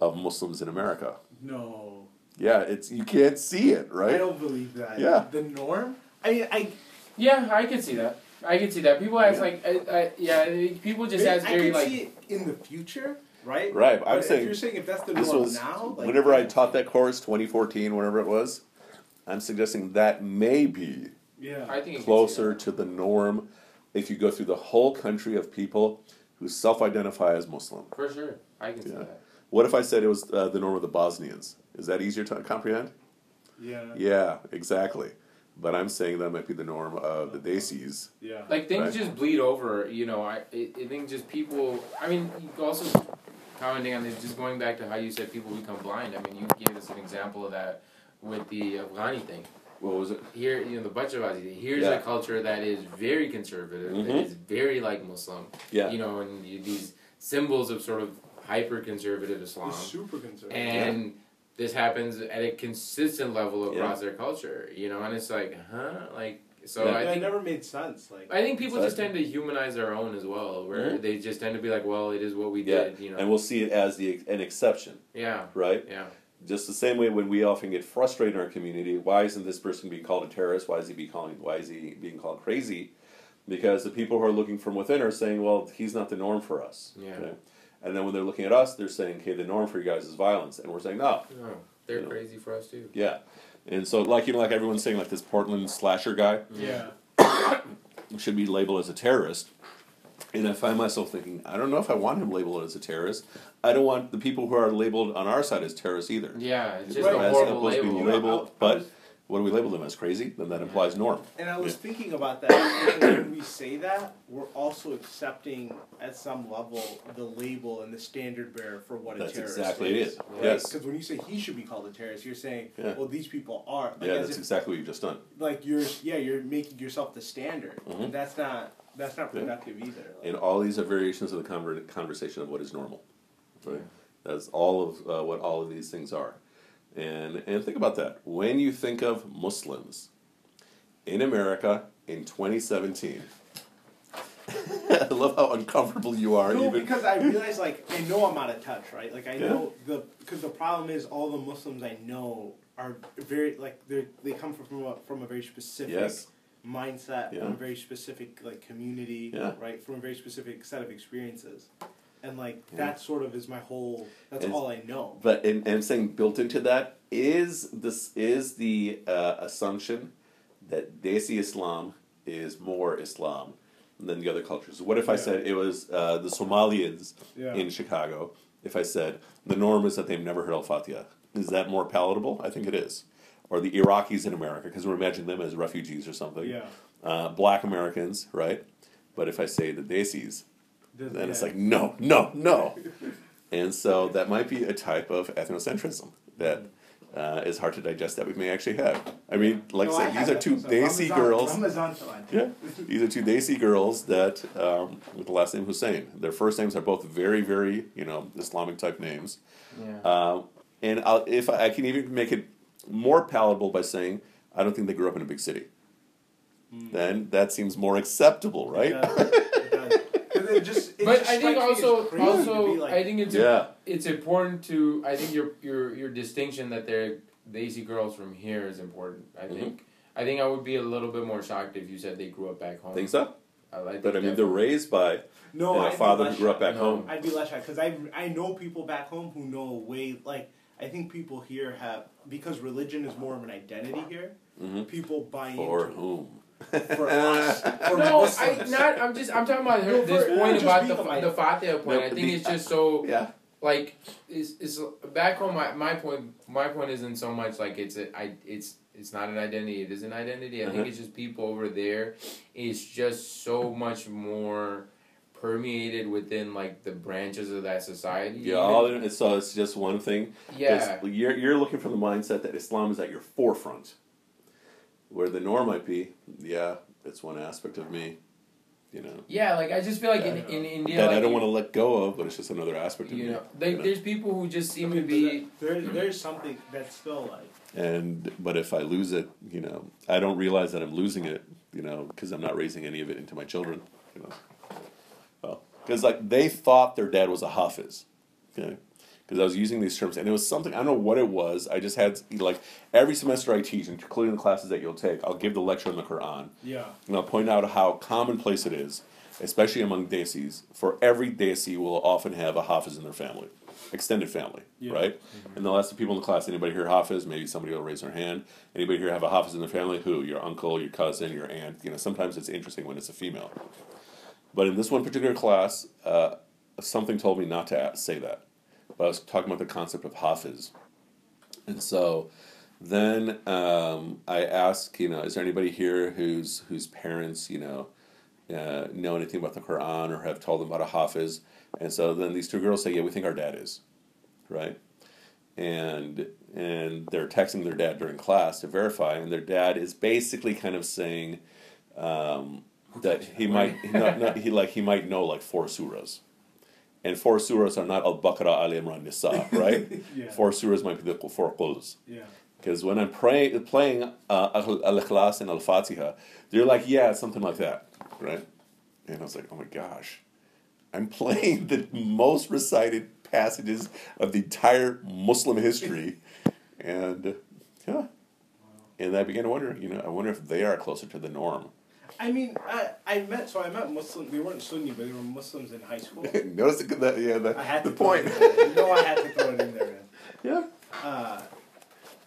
of Muslims in America. No, Yeah, it's you can't see it, right? I don't believe that. Yeah. the norm. I mean, I Yeah, I could see that. I could see that. People ask Yeah. like, I, I, yeah, people just ask I very like. see it in the future, right? Right, I'm But saying if you're saying if that's the norm was now, like, whenever I taught that course, 2014, whenever it was. I'm suggesting that may be yeah, I think I could see closer to the norm if you go through the whole country of people who self-identify as Muslim. For sure, I can see that. What if I said it was uh, the norm of the Bosnians? Is that easier to comprehend? yeah, Yeah, exactly. But I'm saying that might be the norm of the Desis. yeah. Like things Right. just bleed over, you know. I, I I think just people. I mean, you also commenting on this, just going back to how you said people become blind. I mean, you gave us an example of that with the Afghani thing. What was it? Here, you know, the Bacha bazi. Here's Yeah. a culture that is very conservative, that Mhm. is very like Muslim. Yeah. You know, and you, these symbols of sort of hyper conservative Islam. It's super conservative. and this happens at a consistent level across their culture, you know, and it's like, huh, like so. Yeah. I that think never made sense. Like, I think people just tend to humanize their own as well, where Mhm. they just tend to be like, well, it is what we Yeah, did, you know. and we'll see it as the an exception, yeah, right? yeah, Just the same way when we often get frustrated in our community, why isn't this person being called a terrorist? Why is he being called? Why is he being called crazy? Because the people who are looking from within are saying, "Well, he's not the norm for us." Yeah. And then when they're looking at us, they're saying, "Okay, the norm for you guys is violence," and we're saying, "No, no, they're You know. crazy for us too. yeah." And so, like you know, like everyone's saying, like this Portland slasher guy yeah, [coughs] should be labeled as a terrorist. And I find myself thinking, I don't know if I want him labeled as a terrorist. I don't want the people who are labeled on our side as terrorists either. Yeah, it's just Right. a horrible label. labeled, I- I but was- what do we label them as? Crazy? Then that implies norm. And I was thinking about that when we say that, we're also accepting at some level the label and the standard bearer for what That's a terrorist exactly is. it. Right? Yes. Because when you say he should be called a terrorist, you're saying, Yeah. well, these people are. Like, yeah, that's if, exactly what you've just done. like you're, yeah, you're making yourself the standard. Mhm. And that's not that's not Yeah. productive either. Like, And all these are variations of the conver- conversation of what is normal. Right? That's all of uh, what all of these things are. And, and think about that. When you think of Muslims in America in 2017, [laughs] I love how uncomfortable you are. No, even because I realize, like, I know I'm out of touch, right? Like, I Yeah. know the because the problem is all the Muslims I know are very like they they come from a, from a very specific Yes. mindset, Yeah. from a very specific like community, Yeah. right? From a very specific set of experiences, and like Yeah. that sort of is my whole. That's all I know. But and, and I'm saying built into that is this is the uh, assumption that Desi Islam is more Islam than the other cultures. What if I said it was uh, the Somalians Yeah. in Chicago? If I said the norm is that they've never heard Al Fatiha, is that more palatable? I think it is. Or the Iraqis in America, because we're imagining them as refugees or something. Yeah. Uh, black Americans, right? But if I say the Desis, Does- then it's like no, no, no. and so that might be a type of ethnocentrism that uh, is hard to digest that we may actually have. I mean, like No, I said, these are two. Desi girls. Yeah, these are two Desi girls that um, with the last name Hussein. Their first names are both very, very you know Islamic type names. Yeah. Um, and I'll, if I, I can even make it more palatable by saying I don't think they grew up in a big city, then that seems more acceptable, right? It [laughs] does. It does. 'Cause it just- it but I think strikes me as also also like- I think it's Yeah. it's important to I think your your your distinction that they're Desi girls from here is important. I Mm-hmm. think I think I would be a little bit more shocked if you said they grew up back home. Think so? I, I think But I mean, they're raised by no, and a I'd father who grew up shocked. back No. home. I'd be less shocked because I I know people back home who know way like I think people here have because religion is more of an identity here. Mhm. People buy For into whom? For [laughs] us. For No, I not. I'm just. I'm talking about her, No, this for- point about the like- the Fatiha point. No, I think the- it's just so Yeah. like it's, it's back home. My, my point. My point isn't so much like it's a. I it's it's not an identity. It is an identity. I Uh-huh. think it's just people over there. It's just so much more permeated within like the branches of that society. Yeah, all in, so it's just one thing. yeah. It's- you're, you're looking from the mindset that Islam is at your forefront. Where the norm might be, yeah, it's one aspect of me, you know, Yeah, like I just feel like in, in India, that like, I don't want to let go of, but it's just another aspect of You me. know, like you know? there's people who just I seem mean, to be. but there, there's something that's still like And but if I lose it, you know, I don't realize that I'm losing it, you know, because I'm not raising any of it into my children, you know. Well, because like they thought their dad was a hafiz, okay. Because I was using these terms, and it was something I don't know what it was. I just had like every semester I teach, including the classes that you'll take, I'll give the lecture on the Quran, yeah. and I'll point out how commonplace it is, especially among desis. For every desi will often have a hafiz in their family, extended family, Yeah. right? And they'll ask the people in the class, anybody here hafiz? Maybe somebody will raise their hand. Anybody here have a hafiz in their family? Who? Your uncle, your cousin, your aunt. You know, sometimes it's interesting when it's a female. But in this one particular class, uh, something told me not to say that. But I was talking about the concept of hafiz. And so then um, I ask, you know, is there anybody here whose whose parents, you know, uh, know anything about the Quran or have told them about a hafiz? And so then these two girls say, yeah, we think our dad is, right? And and they're texting their dad during class to verify, and their dad is basically kind of saying um, that he might [laughs] not, not, he like he might know like four surahs. And four surahs are not Al Baqarah, Al Imran, Nisa, [laughs] right? Yeah. Four surahs might be the four quls. Yeah. Because when I'm pray, playing uh, Al Ikhlas and Al Fatiha, they're like, yeah, something like that, right? And I was like, oh my gosh, I'm playing the most recited passages of the entire Muslim history, and yeah, and I began to wonder, you know, I wonder if they are closer to the norm. I mean, I, I met so I met Muslim. They weren't Sunni, but they were Muslims in high school. [laughs] Notice the, the yeah the, I had the to point. It in. You know, I had to throw it in there. Man. [laughs] yeah. Uh,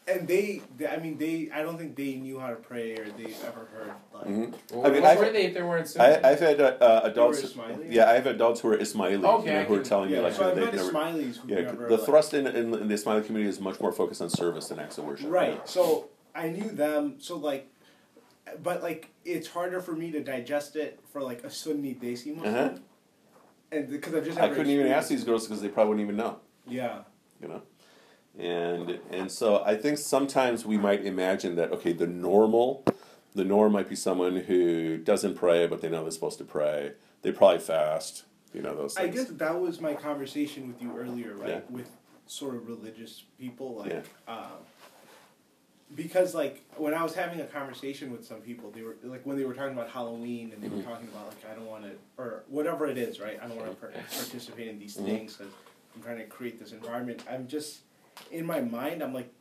and they, they, I mean, they. I don't think they knew how to pray or they ever heard like. Mhm. Well, I mean, what I've- were they if they weren't Sunni? I, I've had uh, adults. Ismaili? Yeah, I have adults who are Ismaili Okay, you know, I who are can- telling me like so I they've never. Ismailis who Yeah, never. the like, thrust in, in, in the Ismaili community is much more focused on service than acts of worship. Right. So I knew them, so like, but like it's harder for me to digest it for like a Sunni Desi Muslim, Uh-huh. and because I've just I couldn't even ask these girls because they probably wouldn't even know. Yeah, you know and and so i think sometimes we might imagine that okay the normal the norm might be someone who doesn't pray but they know they're supposed to pray they probably fast you know those I guess that was my conversation with you earlier, right? Yeah. With sort of religious people, like, Yeah. um, because like when I was having a conversation with some people, they were like when they were talking about Halloween and they Mm-hmm. were talking about like I don't want to or whatever it is, right? I don't want to par- participate in these Mhm. things because I'm trying to create this environment. I'm just in my mind, I'm like,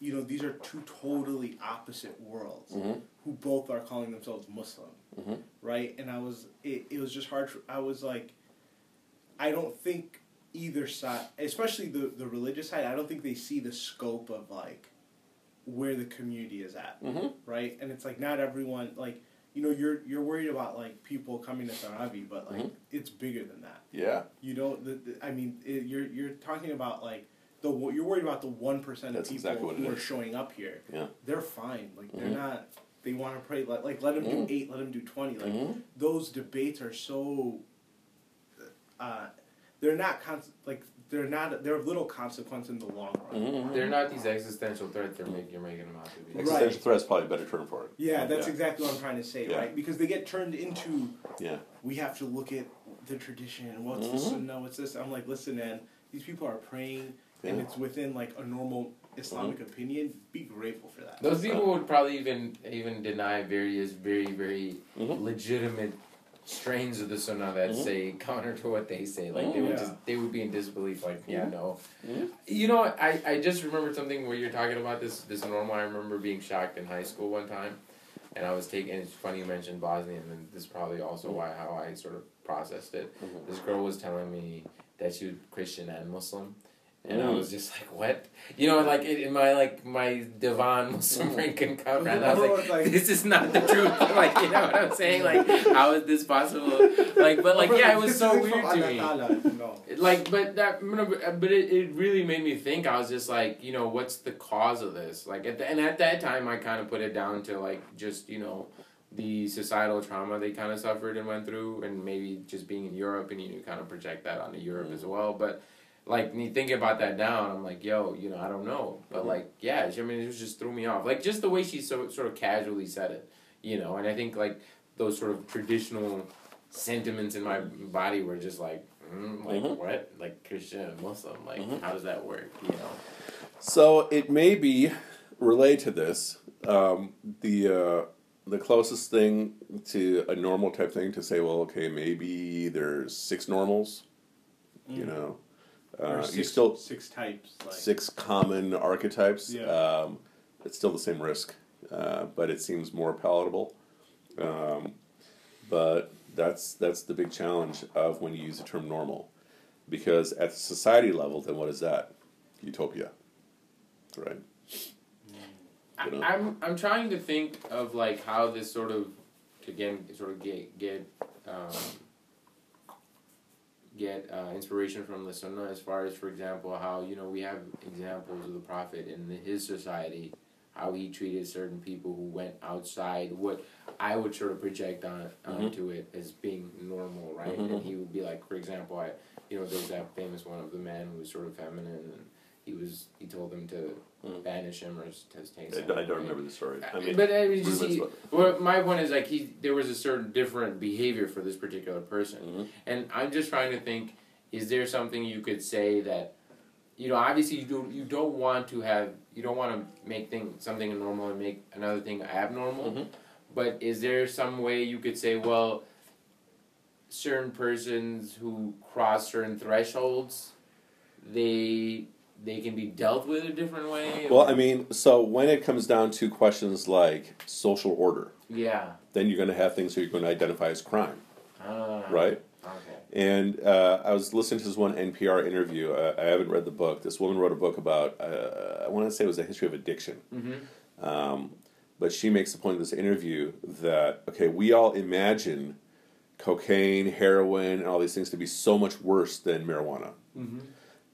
you know, these are two totally opposite worlds Mhm. who both are calling themselves Muslim Mhm. right? And I was it, it was just hard. For, I was like, I don't think either side, especially the the religious side, I don't think they see the scope of like where the community is at, Mhm. right? And it's like not everyone like you know you're you're worried about like people coming to taraweeh, but like Mhm. it's bigger than that. yeah You don't. The, the, I mean, it, you're you're talking about like. The, you're worried about the one percent of people exactly who are is. showing up here. Yeah. They're fine. Like they're Mhm. not. They want to pray. Like, like let them do eight. Let them do twenty. Like Mhm. those debates are so uh, they're not con- like they're not they're of little consequence in the long run. Mhm. They're not these existential threats they're make, you're making them out to be. Existential threat is probably a better term for it Yeah, that's yeah. exactly what I'm trying to say, Yeah. right? Because they get turned into yeah we have to look at the tradition. What's Mhm. this? Sunnah? What's this? I'm like, listen, man. These people are praying, and it's within like a normal Islamic opinion. Be grateful for that. Those people would probably even even deny various very very Mhm. legitimate strains of the sunnah that Mhm. say counter to what they say. Like they would Yeah. just they would be in disbelief. Like yeah Mhm. no. Mhm. You know? I I just remembered something where you're talking about this this normal. I remember being shocked in high school one time, and I was taking. It's funny you mentioned Bosnian, and this is probably also why how I sort of processed it. Mhm. This girl was telling me that she was Christian and Muslim. And I Mm. was just like, what? You know, like in in my like my divan Muslim friend can come around. I was like, this is not the truth. [laughs] like, you know what I'm saying? Like, how is this possible? Like, but like, yeah, it was so weird to me. Like, but that, but it, it really made me think. I was just like, you know, what's the cause of this? Like, at the, and at that time, I kind of put it down to like just you know, the societal trauma they kind of suffered and went through, and maybe just being in Europe, and you kind of project that onto Europe as well. But like, me thinking about that now, and I'm like, yo, you know, I don't know, but Mhm. like, yeah, I mean, it was just threw me off. Like, just the way she so sort of casually said it, you know, and I think like those sort of traditional sentiments in my body were just like, mm, like Mhm. what, like Christian and Muslim, like Mhm. how does that work, you know? So it may be related to this. Um, the uh, the closest thing to a normal type thing to say, well, okay, maybe there's six normals. You know, Mm. Or uh, six, you still six types. Like, six common archetypes. Yeah. Um, it's still the same risk, uh, but it seems more palatable. Um, but that's that's the big challenge of when you use the term normal, because at the society level, then what is that? Utopia, right? I, You know? I'm I'm trying to think of like how this sort of again sort of get get um, get uh, inspiration from the Sunnah as far as for example how you know we have examples of the Prophet in his society how he treated certain people who went outside what I would sort of project on onto it as being normal right Mhm. and he would be like for example I you know there's that famous one of the man who was sort of feminine and he was he told them to Mm. banish him or just take I don't, I don't remember the story. I mean, but I mean, just see, well, my point is like he there was a certain different behavior for this particular person, Mhm. and I'm just trying to think: is there something you could say that, you know, obviously you don't you don't want to have you don't want to make thing something normal and make another thing abnormal, Mhm. but is there some way you could say, well, certain persons who cross certain thresholds, they they can be dealt with a different way? Well, or- I mean, so when it comes down to questions like social order, yeah, then you're going to have things that you're going to identify as crime, uh, right? Okay. And uh, I was listening to this one NPR interview. Uh, I haven't read the book. This woman wrote a book about, uh, I want to say it was a history of addiction. Mm-hmm. Um, but she makes the point in this interview that, okay, we all imagine cocaine, heroin, and all these things to be so much worse than marijuana. Mm-hmm.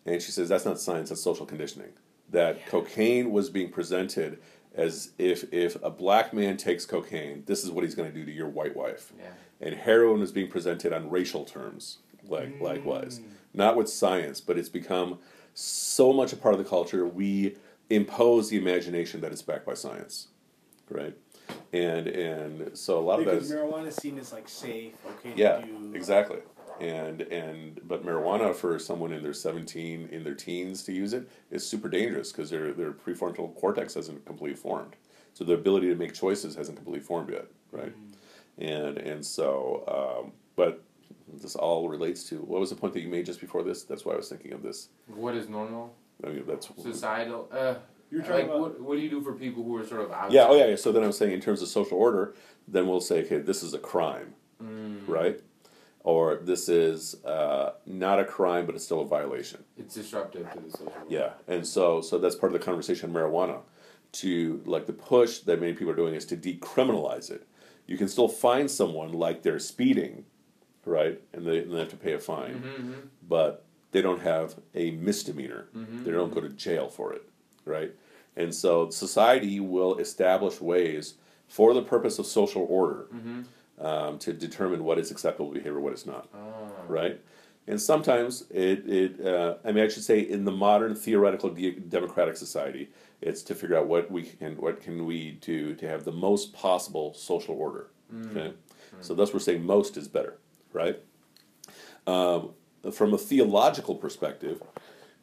And she says that's not science, that's social conditioning. That cocaine was being presented as if if a black man takes cocaine, this is what he's going to do to your white wife. Yeah. And heroin is being presented on racial terms, like likewise, mm. not with science, but it's become so much a part of the culture. We impose the imagination that it's backed by science, right? And and so a lot of that Because is marijuana is seen as like safe, okay yeah, to do. exactly. And and but marijuana for someone in their seventeen in their teens to use it is super dangerous because their their prefrontal cortex hasn't completely formed, so their ability to make choices hasn't completely formed yet, right? And and so, um, but this all relates to what was the point that you made just before this? That's why I was thinking of this. What is normal? I mean, that's Societal. Uh, You're trying like, about what, what do you do for people who are sort of out? yeah. Oh yeah. yeah. So then I'm saying in terms of social order, then we'll say, okay, this is a crime, Mm. right? Or this is uh, not a crime, but it's still a violation. It's disruptive to the social. world. Yeah, and so so that's part of the conversation on marijuana. To like the push that many people are doing is to decriminalize it. You can still find someone like they're speeding, right, and they, and they have to pay a fine, Mm-hmm. but they don't have a misdemeanor. Mhm. They don't go to jail for it, right? And so society will establish ways for the purpose of social order Mm-hmm. Um, to determine what is acceptable behavior, what is not Oh. right? And sometimes it, it uh, I mean, I should say, in the modern theoretical de- democratic society, it's to figure out what we can, what can we do to have the most possible social order. Okay, so thus we're saying most is better, right? Um, from a theological perspective,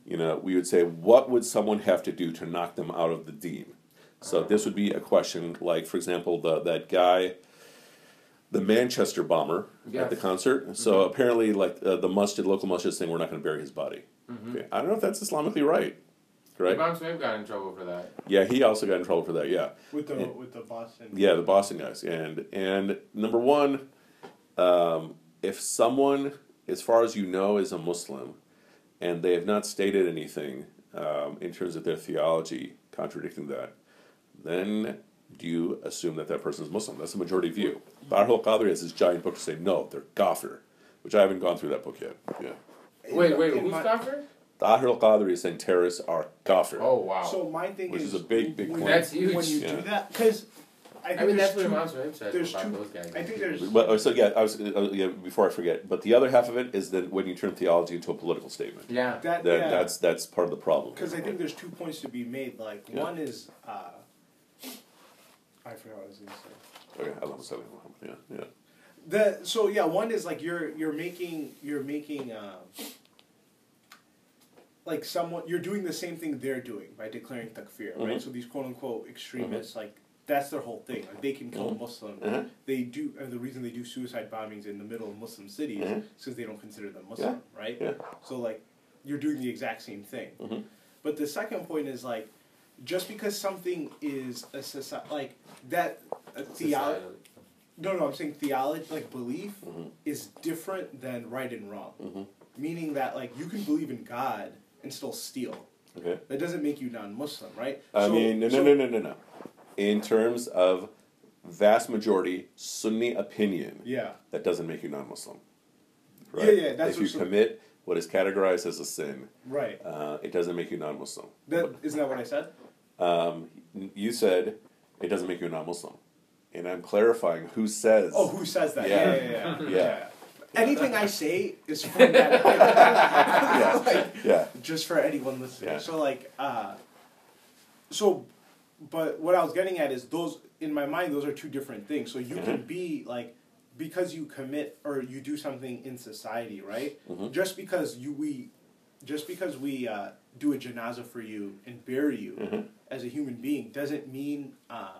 you know, we would say, what would someone have to do to knock them out of the deen? So this would be a question like, for example, the that guy, the Manchester bomber at the Yes. concert. So apparently, like uh, the masjid, local masjid, is saying we're not going to bury his body. Okay. I don't know if that's Islamically right. Right? Imam Smith got in trouble for that. Yeah, he also got in trouble for that. Yeah, with the Yeah. with the Boston. yeah, the Boston guys, and and number one, um, if someone, as far as you know, is a Muslim, and they have not stated anything um, in terms of their theology contradicting that, then do you assume that that person is Muslim? That's the majority view. Tahir al-Qadri has his giant book to say no, they're kafir, which I haven't gone through that book yet. Yeah, Wait, wait, In who's my- Kafir? Tahir al-Qadri is saying terrorists are kafir. Oh wow. So my thing Which is, is a big, big when, point. That's huge. When you Yeah. do that, because I, think I mean, that's there's what two- Imam Smith said there's about two- those guys. I think there's- But, oh, so yeah, I was uh, yeah, before I forget. But the other half of it is that when you turn theology into a political statement, Yeah. that, that, yeah. that's that's part of the problem. Because I think there's two points to be made. Like Yeah. one is, uh, I forgot what I was going to say. Okay, Allah Salli Muhammad. Yeah, yeah. The so yeah, one is like you're you're making you're making um, like someone you're doing the same thing they're doing by declaring takfir, right? Mhm. So these quote unquote extremists, like that's their whole thing. Like they can kill a Mhm. Muslim. Mhm. They do, and the reason they do suicide bombings in the middle of Muslim cities Mhm. is because they don't consider them Muslim, right? Yeah. So like you're doing the exact same thing. Mhm. But the second point is like just because something is a society like that a theology. No, no, I'm saying theology, like belief, Mhm. is different than right and wrong. Mhm. Meaning that like you can believe in God and still steal. Okay. That doesn't make you non-Muslim, right? I So- mean, no, no, so- no, no, no, no. In terms of vast majority Sunni opinion, Yeah, that doesn't make you non-Muslim. Yeah, yeah, that's if you so- commit what is categorized as a sin, right. uh, it doesn't make you non-Muslim. That isn't that what I said? Um, you said it doesn't make you a non-Muslim, and I'm clarifying who says. Oh, who says that? Yeah. Yeah, yeah, yeah. Yeah. Anything I say is from that. [laughs] Yeah. [laughs] like, yeah. just for anyone listening. Yeah. So like, uh, so, but what I was getting at is those in my mind those are two different things. So you can Mhm. be like because you commit or you do something in society, right? Mhm. Just because you we, just because we uh, do a janaza for you and bury you Mhm. As a human being doesn't mean uh,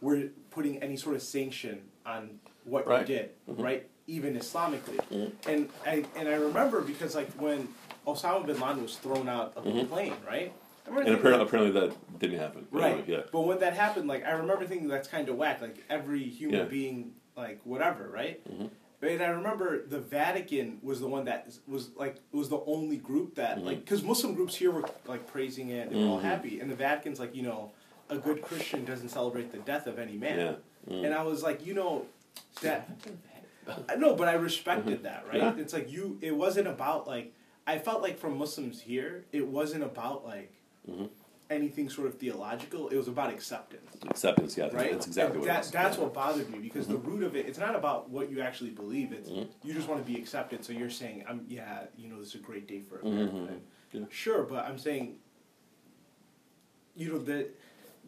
we're putting any sort of sanction on what Right. you did, Mhm. right? Even Islamically, Mhm. and I and I remember because like when Osama bin Laden was thrown out of the Mhm. plane, right? And apparently, apparently that didn't happen. Right? yeah. But when that happened, like I remember thinking that's kind of whack. Like every human Yeah. being, like whatever, right? And I remember the Vatican was the one that was like was the only group that Mhm. like because Muslim groups here were like praising it and all Mhm. happy, and the Vatican's like you know a good Christian doesn't celebrate the death of any man. Yeah. Mm. And I was like, you know, that I know, but I respected that, right? Mm-hmm. Yeah. It's like you. It wasn't about like I felt like from Muslims here, it wasn't about like Mhm. Anything sort of theological. It was about acceptance. Acceptance, yeah, right? that's exactly And what that. That's what bothered me because the root of it, it's not about what you actually believe. It's you just want to be accepted. So you're saying, "I'm yeah, you know, this is a great day for America." Mhm. Yeah. Sure, but I'm saying, you know, that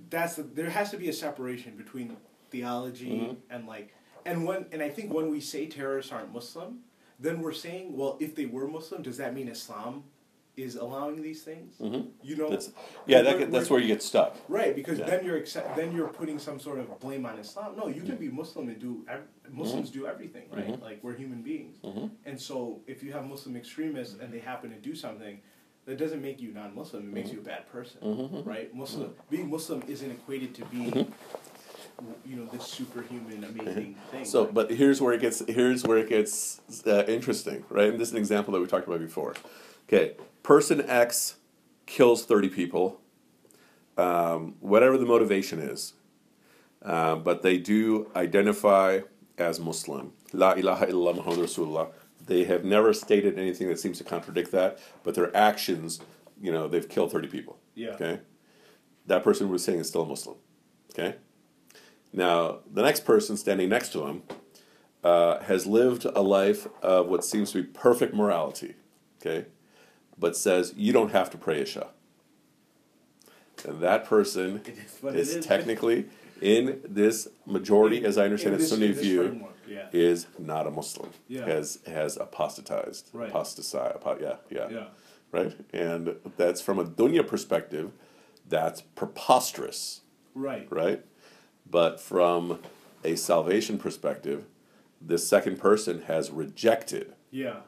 that's the, there has to be a separation between theology Mhm. and like, and when and I think when we say terrorists aren't Muslim, then we're saying, well, if they were Muslim, does that mean Islam is allowing these things? Mhm. You know, That's, yeah, that, that's where you get stuck. Right, because Yeah. then you're accept, then you're putting some sort of blame on Islam. No, you can be Muslim and do ev- Muslims do everything, right? Mhm. Like we're human beings, Mhm. and so if you have Muslim extremists and they happen to do something, that doesn't make you non-Muslim. It makes Mm-hmm. you a bad person, Mhm. right? Muslim being Muslim isn't equated to being, Mm-hmm. you know, this superhuman, amazing thing. So, but here's where it gets here's where it gets uh, interesting, right? And this is an example that we talked about before. Okay, person X kills thirty people, um, whatever the motivation is, um, but they do identify as Muslim. La ilaha illallah Muhammad Rasulullah. They have never stated anything that seems to contradict that, but their actions, you know, they've killed thirty people. Yeah. Okay. That person was saying is still a Muslim. Okay. Now, the next person standing next to him uh, has lived a life of what seems to be perfect morality, okay, but says you don't have to pray Isha. And that person [laughs] is is technically in this majority, as I understand it, Sunni view, yeah. is not a Muslim. Yeah. Has has apostatized. Right. Apostatized. apo- yeah, yeah. Yeah. Right? And that's from a dunya perspective, that's preposterous Right. right? But from a salvation perspective, this second person has rejected, Yeah.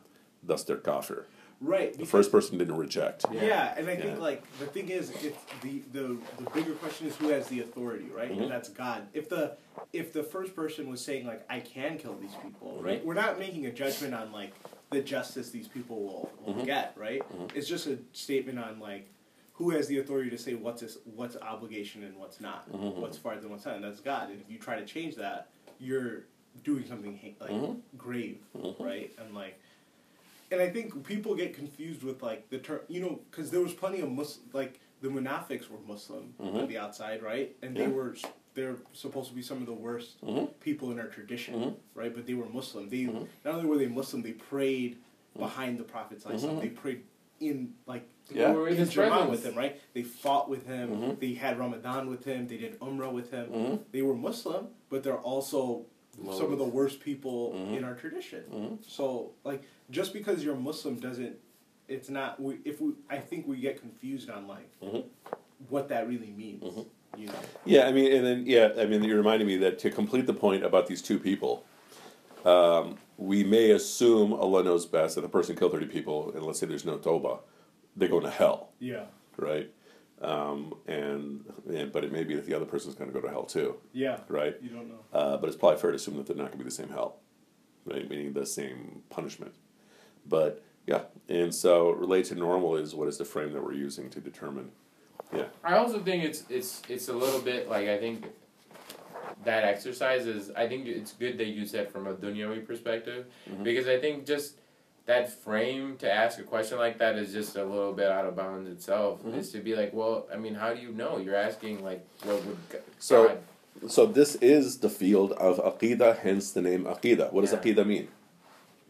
thus they're kafir. Right. The because- first person didn't reject. Yeah, and I think like the thing is, it's the, the the bigger question is who has the authority, right? Mhm. And that's God. If the if the first person was saying like I can kill these people, Mhm. right? We're not making a judgment on like the justice these people will, will Mhm. get, right? Mhm. It's just a statement on like who has the authority to say what's this, what's obligation and what's not, Mhm. what's farther and what's not, and that's God. And if you try to change that, you're doing something ha- like Mhm. grave, right? And like and I think people get confused with like the term, you know, because there was plenty of Mus like the Munafiqs were Muslim Mhm. on the outside, right? And Yeah. they were they're supposed to be some of the worst Mhm. people in our tradition, Mhm. right? But they were Muslim. They Mhm. not only were they Muslim, they prayed behind the Prophet. Mhm. They prayed in like Yeah. Or in in his Jama with him, right? They fought with him. They had Ramadan with him. They did Umrah with him. They were Muslim, but they're also some of the worst people Mhm. in our tradition. Mhm. So, like, just because you're Muslim doesn't, it's not. We, if we, I think we get confused on like Mhm. what that really means. Mhm. You know. Yeah, I mean, and then yeah, I mean, you reminded me that to complete the point about these two people, um, we may assume Allah knows best that the person killed thirty people, and let's say there's no toba, they're going to hell, Yeah. right? Um, and, and but it may be that the other person's going to go to hell too, Yeah. right? You don't know. Uh, but it's probably fair to assume that they're not going to be the same hell, right? Meaning the same punishment. But yeah, and so relate to normal is what is the frame that we're using to determine. Yeah. I also think it's it's it's a little bit like I think that exercise is I think it's good that you said from a dunyawi perspective Mhm. because I think just that frame to ask a question like that is just a little bit out of bounds itself. Mhm. Is to be like, well, I mean, how do you know? You're asking like, what would G- So- So this is the field of aqidah, hence the name aqidah. What does Yeah. aqidah mean?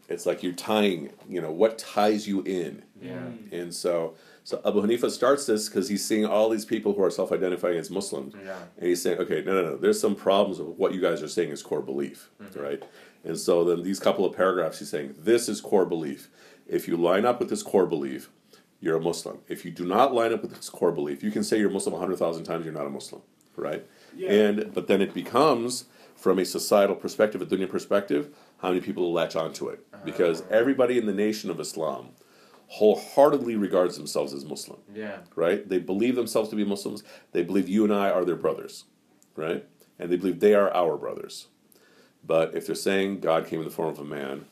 It's like you're tying, you know, what ties you in. Yeah. Mm. And so, so Abu Hanifa starts this because he's seeing all these people who are self-identifying as Muslims, Yeah. and he's saying, okay, no, no, no, there's some problems with what you guys are saying is core belief, Mhm. right? And so then these couple of paragraphs, he's saying, this is core belief. If you line up with this core belief, you're a Muslim. If you do not line up with this core belief, you can say you're Muslim 100,000 times, you're not a Muslim, right? Yeah. And but then it becomes from a societal perspective, a dunya perspective, how many people latch onto it? Because Ah. everybody in the nation of Islam wholeheartedly regards themselves as Muslim, Yeah. right? They believe themselves to be Muslims. They believe you and I are their brothers, right? And they believe they are our brothers. But if they're saying God came in the form of a man,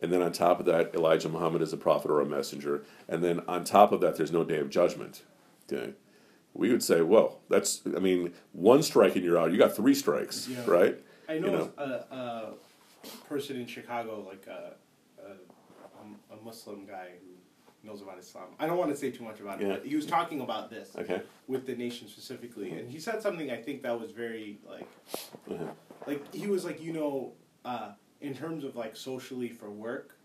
and then on top of that, Elijah Muhammad is a prophet or a messenger, and then on top of that, there's no day of judgment, okay? We would say, well, that's, I mean, one strike and you're out. You got three strikes, Yeah. right? I know, You know. A, a person in Chicago, like a, a, a Muslim guy who knows about Islam. I don't want to say too much about Yeah. it, but he was talking about this Okay. with the nation specifically, and he said something I think that was very like, Uh-huh. Like he was like, you know, uh, in terms of like socially for work,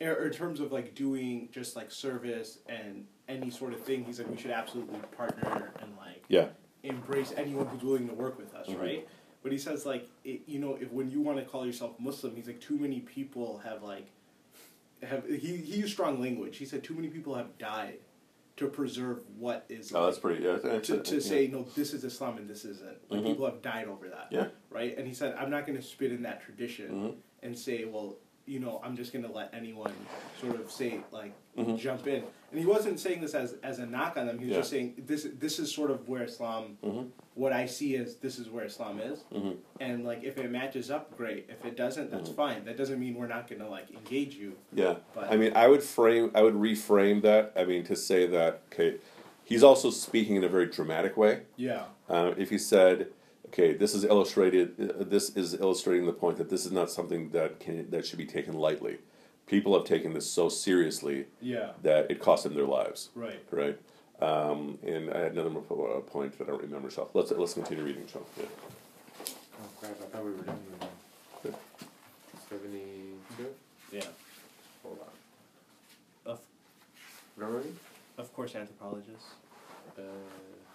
or or in terms of like doing just like service and any sort of thing, he's like, we should absolutely partner and like Yeah. embrace anyone who's willing to work with us, Mhm. right? But he says like, it, you know, if when you want to call yourself Muslim, he's like, too many people have like, have he he used strong language. He said too many people have died to preserve what is Oh, that's pretty. Yeah. to, to say no, this is Islam and this isn't. Like Mhm. people have died over that. Yeah. Right. And he said, I'm not going to spit in that tradition Mhm. and say, well, you know, I'm just going to let anyone sort of say like Mhm. jump in. And he wasn't saying this as as a knock on them. He was Yeah. just saying this this is sort of where Islam. Mm-hmm. What I see is this is where Islam is, Mm-hmm. and like if it matches up, great. If it doesn't, that's Mhm. fine. That doesn't mean we're not going to like engage you. Yeah. But I mean, I would frame, I would reframe that. I mean, to say that okay, he's also speaking in a very dramatic way. yeah, Uh, if he said, okay, this is illustrated, uh, this is illustrating the point that this is not something that can that should be taken lightly. People have taken this so seriously yeah, that it cost them their lives, right. right? Um, and I had another uh, point that I don't remember. So let's let's continue reading. So yeah. Oh crap! I thought we were done. Good. Seventy-two. Yeah, Hold on. of Where of course, anthropologists. Uh,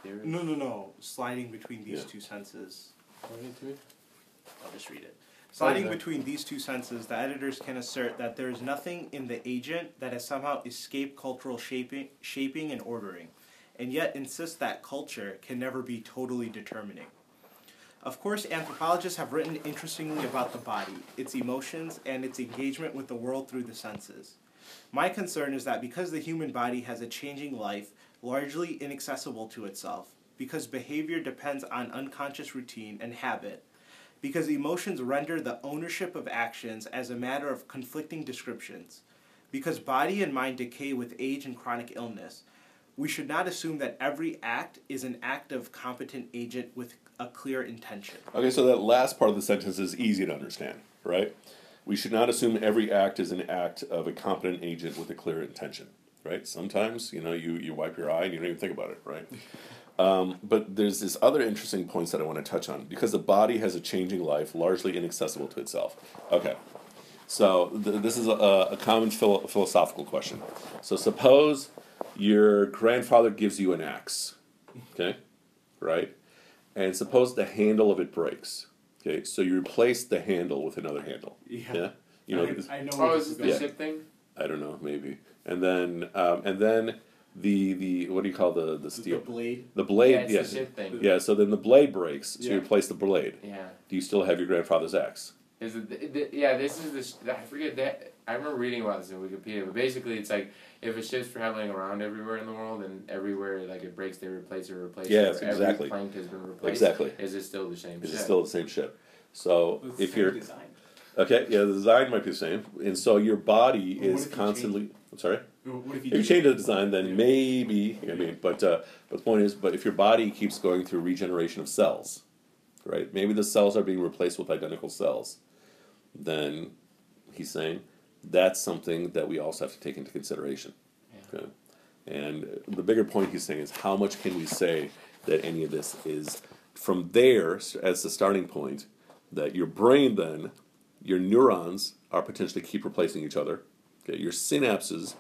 theory. No, no, no. Sliding between these Yeah. two senses. Point it to me. I'll just read it. Sliding between these two senses, the editors can assert that there is nothing in the agent that has somehow escaped cultural shaping, shaping and ordering, and yet insist that culture can never be totally determining. Of course, anthropologists have written interestingly about the body, its emotions, and its engagement with the world through the senses. My concern is that because the human body has a changing life, largely inaccessible to itself, because behavior depends on unconscious routine and habit, because emotions render the ownership of actions as a matter of conflicting descriptions, because body and mind decay with age and chronic illness, we should not assume that every act is an act of competent agent with a clear intention. Okay, so that last part of the sentence is easy to understand, right? We should not assume every act is an act of a competent agent with a clear intention, right? Sometimes, you know, you, you wipe your eye and you don't even think about it, right? Um, but there's this other interesting points that I want to touch on because the body has a changing life, largely inaccessible to itself. Okay, so th- this is a, a common philo- philosophical question. So suppose your grandfather gives you an axe, okay, right? And suppose the handle of it breaks. Okay, so you replace the handle with another handle. Yeah. You know, I, I know. Oh, where is this this the Yeah. ship thing? I don't know, maybe. And then, um, and then the the what do you call the the The steel? blade. The blade. yeah, yes. the ship. Yeah. So then the blade breaks. So you replace the blade. Yeah. Do you still have your grandfather's axe? Is it? th- th- yeah, this is the. sh- I forget that. I remember reading about this in Wikipedia, but basically, it's like if a ship's traveling around everywhere in the world and everywhere like it breaks, they replace it, replace Yes, it. exactly. Every plank has been replaced. Exactly. Is it still the same? Is ship? it still the same ship? So It's if same you're design. Okay, yeah, the design might be the same, and so your body Well, what is if you constantly. I'm sorry. What if If you change the design, then maybe. I mean, but uh, but the point is, but if your body keeps going through regeneration of cells, right? Maybe the cells are being replaced with identical cells. Then he's saying that's something that we also have to take into consideration. Yeah. Okay? And the bigger point he's saying is how much can we say that any of this is from there as the starting point that your brain then your neurons are potentially keep replacing each other. Okay your synapses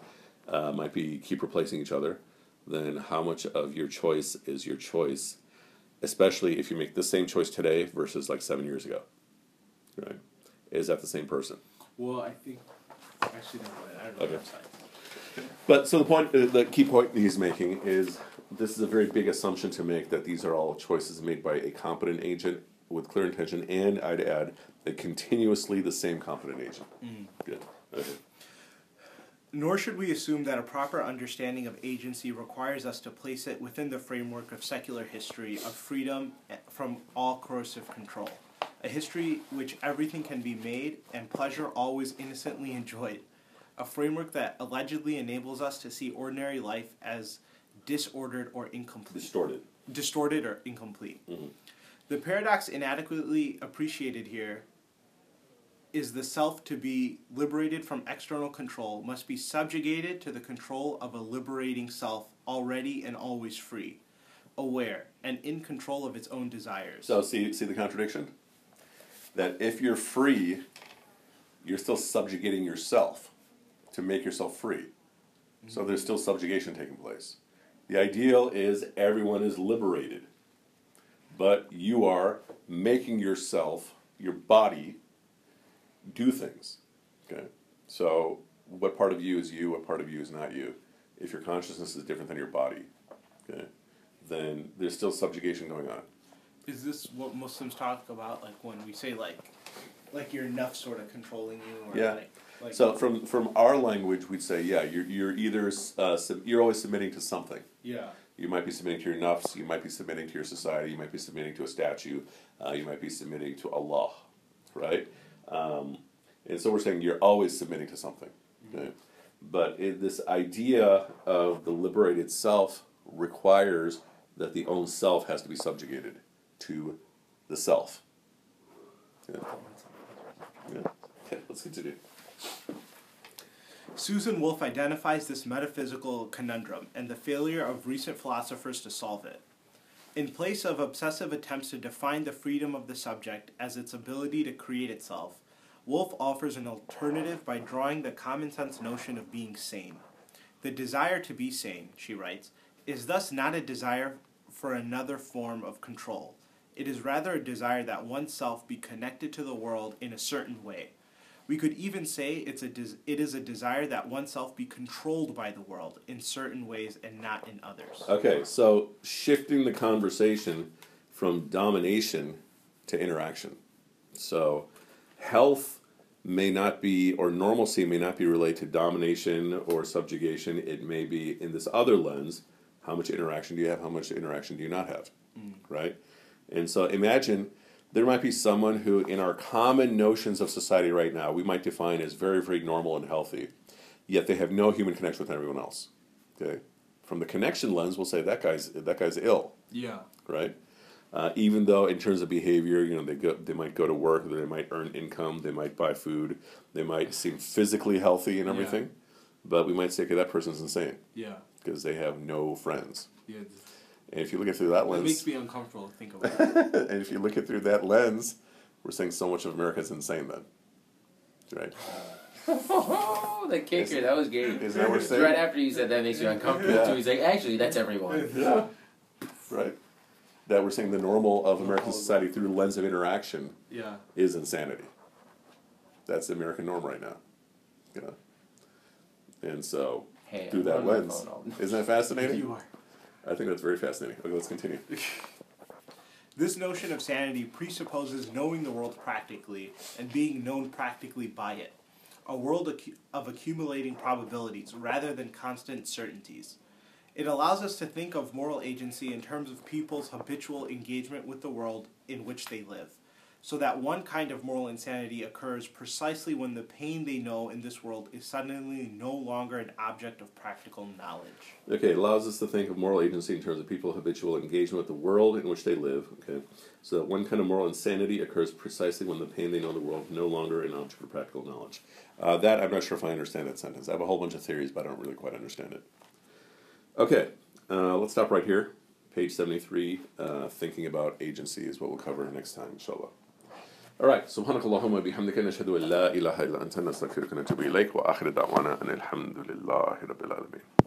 uh, might be keep replacing each other. Then how much of your choice is your choice especially if you make the same choice today versus like seven years ago right? Is that the same person? Well, I think actually no, I don't know. Okay. But so the point, uh, the key point he's making is this is a very big assumption to make that these are all choices made by a competent agent with clear intention, and I'd add a continuously the same competent agent. Good. Okay. Nor should we assume that a proper understanding of agency requires us to place it within the framework of secular history of freedom from all corrosive control. A history which everything can be made and pleasure always innocently enjoyed. A framework that allegedly enables us to see ordinary life as disordered or incomplete. Distorted. distorted or incomplete. Mhm. The paradox inadequately appreciated here is the self to be liberated from external control must be subjugated to the control of a liberating self already and always free, aware, and in control of its own desires. So see see the contradiction? That if you're free, you're still subjugating yourself to make yourself free. So there's still subjugation taking place. The ideal is everyone is liberated. But you are making yourself, your body, do things. Okay? So what part of you is you, what part of you is not you? If your consciousness is different than your body, okay, then there's still subjugation going on. Is this what Muslims talk about, like when we say like, like your nafs sort of controlling you, or Yeah. like, like So from from our language, we'd say, yeah, you're you're either uh, sub- you're always submitting to something. yeah, You might be submitting to your nafs, you might be submitting to your society, you might be submitting to a statue, uh, you might be submitting to Allah, right? Um, and so we're saying you're always submitting to something. Okay? But it, this idea of the liberated self requires that the own self has to be subjugated to the self. Yeah. Yeah. Okay, let's continue. Susan Wolf identifies this metaphysical conundrum and the failure of recent philosophers to solve it. In place of obsessive attempts to define the freedom of the subject as its ability to create itself, Wolf offers an alternative by drawing the common sense notion of being sane. The desire to be sane, she writes, is thus not a desire for another form of control. It is rather a desire that oneself be connected to the world in a certain way. We could even say it's a des- it is a desire that oneself be controlled by the world in certain ways and not in others. Okay, so shifting the conversation from domination to interaction. So health may not be, or normalcy may not be related to domination or subjugation. It may be in this other lens how much interaction do you have, how much interaction do you not have, mm. right? And so imagine there might be someone who, in our common notions of society right now, we might define as very, very normal and healthy, yet they have no human connection with everyone else. Okay, from the connection lens, we'll say that guy's that guy's ill, Yeah. right? Uh, even though in terms of behavior, you know, they go, they might go to work, they might earn income, they might buy food, they might seem physically healthy and Yeah. everything, but we might say, okay, that person's insane Yeah. because they have no friends. Yeah. And if you look at it through that lens, It makes me uncomfortable to think [laughs] about it. and if you look at through that lens, we're saying so much of America is insane then, right? [laughs] Oh, the kicker, that was great. Isn't that what we're saying? Right after you said that makes you uncomfortable Yeah. too. He's like, actually, that's everyone. [laughs] Yeah. Right. That we're saying the normal of American society through the lens of interaction Yeah. is insanity. That's the American norm right now. You know? And so Hey, through I'm that lens, isn't that fascinating? You are. I think that's very fascinating. Okay, let's continue. [laughs] This notion of sanity presupposes knowing the world practically and being known practically by it, a world of accumulating probabilities rather than constant certainties. It allows us to think of moral agency in terms of people's habitual engagement with the world in which they live, so that one kind of moral insanity occurs precisely when the pain they know in this world is suddenly no longer an object of practical knowledge. Okay, it allows us to think of moral agency in terms of people's habitual engagement with the world in which they live. Okay, so that one kind of moral insanity occurs precisely when the pain they know in the world no longer an object of practical knowledge. Uh, that I'm not sure if I understand that sentence. I have a whole bunch of theories, but I don't really quite understand it. Okay, uh, let's stop right here. Page 73, uh, thinking about agency is what we'll cover next time, inshallah. All right, سبحانك اللهم وبحمدك نشهد أن لا إله إلا أنت نستغفرك ونتوب إليك وآخر دعوانا أن الحمد لله رب العالمين